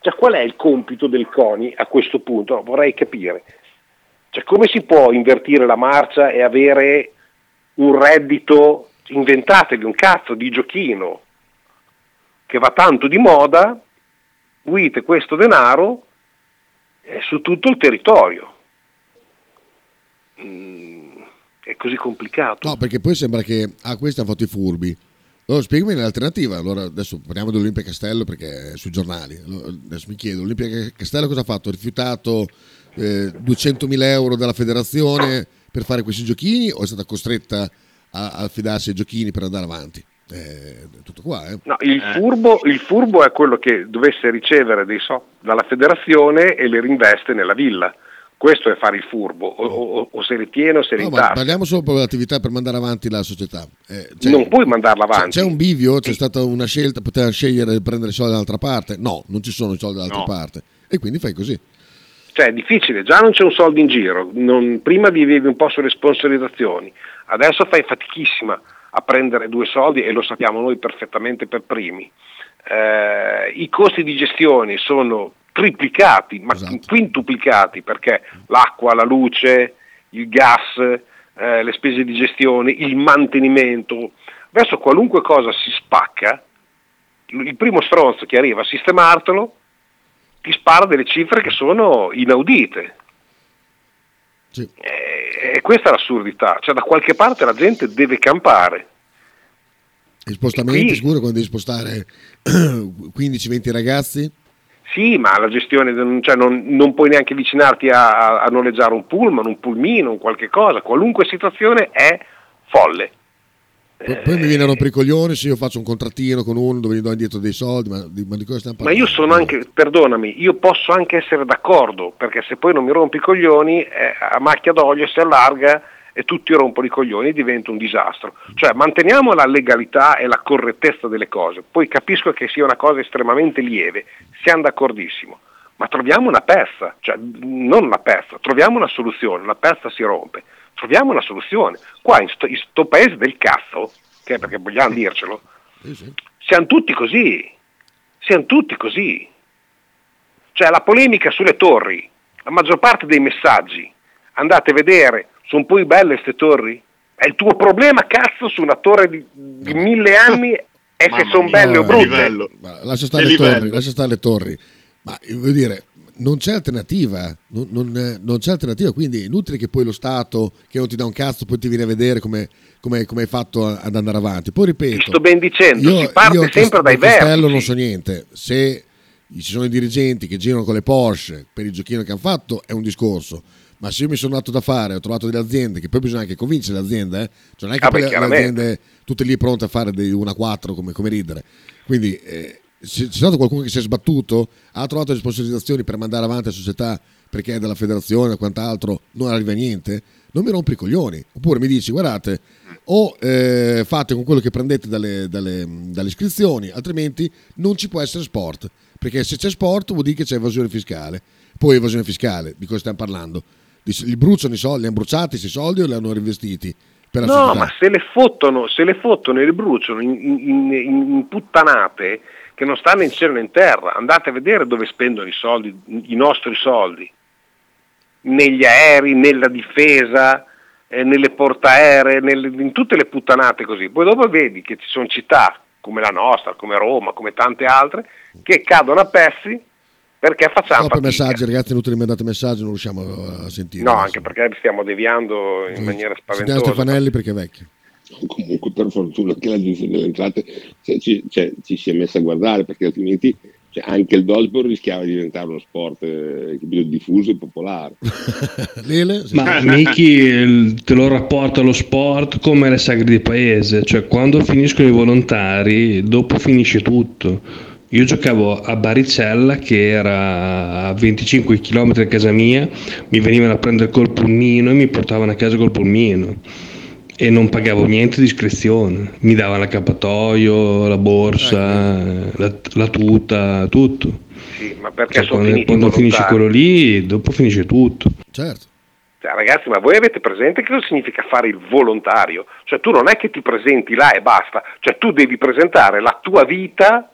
Cioè, qual è il compito del CONI a questo punto? Vorrei capire. Cioè, come si può invertire la marcia e avere un reddito, inventatevi un cazzo di giochino che va tanto di moda, unite questo denaro eh, su tutto il territorio. Mm, è così complicato. No, perché poi sembra che ah, questi hanno fatto i furbi. Allora, spiegami l'alternativa. Allora, adesso parliamo dell'Olimpia Castello perché è sui giornali. Allora, adesso mi chiedo, l'Olimpia Castello cosa ha fatto? Ha rifiutato eh, 200.000 euro dalla federazione per fare questi giochini o è stata costretta a, a affidarsi ai giochini per andare avanti? Eh, tutto qua, eh. No, il, furbo, il furbo è quello che dovesse ricevere dei soldi dalla federazione e le reinveste nella villa. Questo è fare il furbo, o, o- o se li tiene o se li No, ma intasca. parliamo solo per l'attività per mandare avanti la società. Eh, cioè- Non puoi mandarla avanti. C'è un bivio, c'è stata una scelta, poteva scegliere di prendere i soldi dall'altra parte. No, non ci sono i soldi dall'altra No. parte. E quindi fai così. Cioè è difficile, già non c'è un soldo in giro, non- prima vivevi un po' sulle sponsorizzazioni, adesso fai fatichissima a prendere due soldi e lo sappiamo noi perfettamente per primi. Eh, I costi di gestione sono triplicati, ma quintuplicati perché l'acqua, la luce, il gas, eh, le spese di gestione, il mantenimento. Adesso qualunque cosa si spacca, il primo stronzo che arriva a sistemartelo ti spara delle cifre che sono inaudite. E, e questa è l'assurdità, cioè da qualche parte la gente deve campare. I spostamenti, Qui- sicuro, quando devi spostare [clears throat] 15-20 ragazzi. Sì, ma la gestione, cioè non, non puoi neanche avvicinarti a, a- a noleggiare un pullman, un pulmino, un qualche cosa, qualunque situazione è folle. Poi, poi mi viene a rompere i coglioni se io faccio un contrattino con uno dove gli do indietro dei soldi, ma di, ma di cosa stiamo Ma parlando? io sono anche, perdonami, io posso anche essere d'accordo, perché se poi non mi rompi i coglioni, eh, a macchia d'olio si allarga e tutti rompono i coglioni e diventa un disastro. Cioè manteniamo la legalità e la correttezza delle cose, poi capisco che sia una cosa estremamente lieve, siamo d'accordissimo, ma troviamo una pezza, cioè non una pezza, troviamo una soluzione, la pezza si rompe, troviamo una soluzione. Qua in sto, in sto paese del cazzo, che è perché vogliamo dircelo, siamo tutti così, siamo tutti così. Cioè la polemica sulle torri, la maggior parte dei messaggi, andate a vedere, sono poi belle queste torri? È il tuo problema cazzo su una torre di, di mille anni e se sono belle o brutte. Ma lascia stare torri, lascia stare le torri. Ma voglio dire, non c'è alternativa, non, non, non c'è alternativa, quindi è inutile che poi lo Stato, che non ti dà un cazzo, poi ti viene a vedere come, come- come hai fatto ad andare avanti. Poi ripeto, Sto ben dicendo, io, si parte io sempre dai vertici. non so niente, se ci sono i dirigenti che girano con le Porsche per il giochino che hanno fatto è un discorso. Ma se io mi sono dato da fare, ho trovato delle aziende che poi bisogna anche convincere le aziende, eh? cioè non è che Ah, poi le- aziende tutte lì pronte a fare dei 1 a 4 come, come ridere. Quindi eh, c'è stato qualcuno che si è sbattuto, ha trovato le sponsorizzazioni per mandare avanti la società perché è della federazione o quant'altro, non arriva niente. non mi rompi i coglioni. Oppure mi dici, guardate, o eh, fate con quello che prendete dalle, dalle- dalle iscrizioni, altrimenti non ci può essere sport. Perché se c'è sport vuol dire che c'è evasione fiscale. Poi evasione fiscale, di cosa stiamo parlando? Di- Li bruciano i soldi, li hanno bruciati questi soldi o li hanno la No, società? ma se le fottono, se le fottono e le bruciano in, in- in- in puttanate che non stanno in cielo né in terra, andate a vedere dove spendono i soldi, i nostri soldi. Negli aerei, nella difesa, eh, nelle portaeree, nelle- in tutte le puttanate così. Poi dopo vedi che ci sono città come la nostra, come Roma, come tante altre, che cadono a pezzi perché facciamo Troppi fatica. messaggi, ragazzi, inutili mandate messaggi, non riusciamo a sentire. No, anche perché stiamo deviando in maniera Sentiamo spaventosa. Stefanelli perché è vecchio. Comunque per fortuna che l'agenzia delle entrate cioè, ci, cioè, ci si è messa a guardare perché altrimenti cioè, anche il dodgeball rischiava di diventare uno sport eh, diffuso e popolare [laughs] Lele? Ma Miki te lo rapporta lo sport come le sagre di paese, cioè quando finiscono i volontari, dopo finisce tutto. Io giocavo a Baricella che era a 25 km da casa mia, mi venivano a prendere col pulmino e mi portavano a casa col pulmino e non pagavo niente di iscrizione, mi davano l'accappatoio, la borsa, la, la tuta, tutto. Sì, ma perché Cioè, sono quando finiti quando finisce quello lì, dopo finisce tutto. Certo. Cioè, ragazzi, ma voi avete presente che cosa significa fare il volontario? Cioè tu non è che ti presenti là e basta, cioè tu devi presentare la tua vita,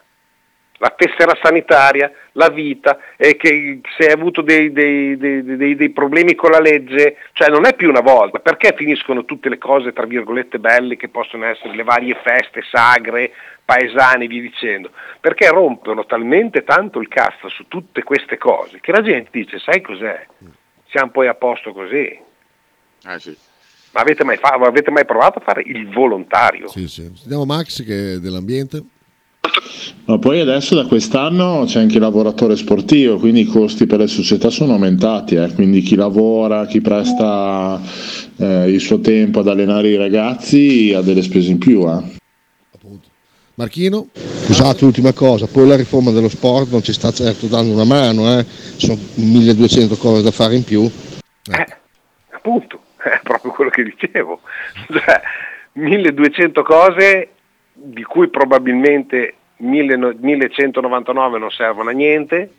la tessera sanitaria, la vita, e che se hai avuto dei, dei- dei- dei- dei problemi con la legge, cioè non è più una volta, perché finiscono tutte le cose tra virgolette belle che possono essere le varie feste, sagre, paesani e via dicendo? Perché rompono talmente tanto il cazzo su tutte queste cose che la gente dice, sai cos'è? Siamo poi a posto così. Eh sì. Ma avete mai, fa- avete mai provato a fare il volontario? Sì, sì. Sentiamo Max che è dell'ambiente. Ma poi adesso da quest'anno c'è anche il lavoratore sportivo, quindi i costi per le società sono aumentati, eh, quindi chi lavora, chi presta eh, il suo tempo ad allenare i ragazzi ha delle spese in più. eh. Marchino? Scusate, ultima cosa, poi la riforma dello sport non ci sta certo dando una mano, eh. sono 1200 cose da fare in più. Eh, appunto, [laughs] è proprio quello che dicevo. Cioè, 1200 cose di cui probabilmente 1000 no- 1199 non servono a niente,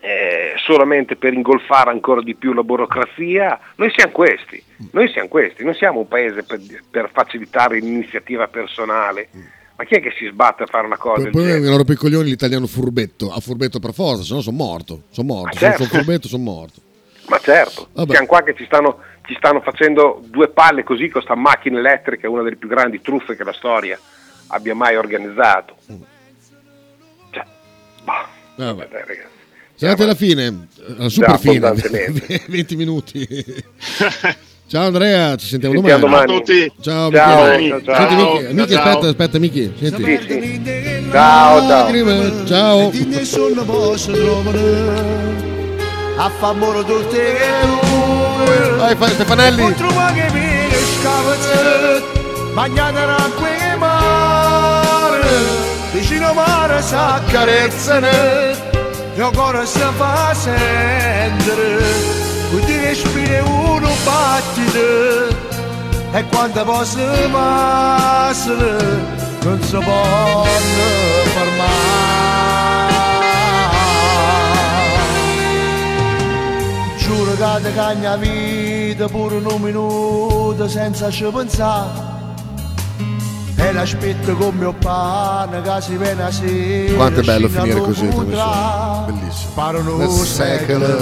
eh, solamente per ingolfare ancora di più la burocrazia. Noi siamo questi, noi siamo questi, non siamo un paese per, per facilitare l'iniziativa personale. Ma chi è che si sbatte a fare una cosa Poi, del poi genere? mi rompe i coglioni l'italiano furbetto. A furbetto per forza, se no sono morto. Sono morto. Ma Se certo. sono furbetto, sono morto. Ma certo, siamo qua che ci stanno, ci stanno facendo due palle così con questa macchina elettrica, una delle più grandi truffe che la storia abbia mai organizzato. Cioè, bah, Vabbè. dai, ragazzi. Siamo alla fine, alla super fine, abbondantemente. [laughs] 20 minuti. [laughs] Ciao Andrea, ci sentiamo sentiamo domani. Ciao a tutti. Ciao, Ciao, Michi. ciao, ciao. Senti, Michi, Ciao, Michi, ciao. aspetta, aspetta, Michi. Senti. Sì, sì. Ciao, ciao. Ciao. a favore tutti Vai, fai Stefanelli. bagnata l'acqua che mare. Vicino mare si accarezzano il cuore si fa sentire tutti che spine uno battito e quando posso passare non si può fermare giuro che cagna vita pure un minuto senza ci pensare e l'aspetto come mio pane che si viene a sera Quanto è bello finire così, bellissimo. Nel secolo.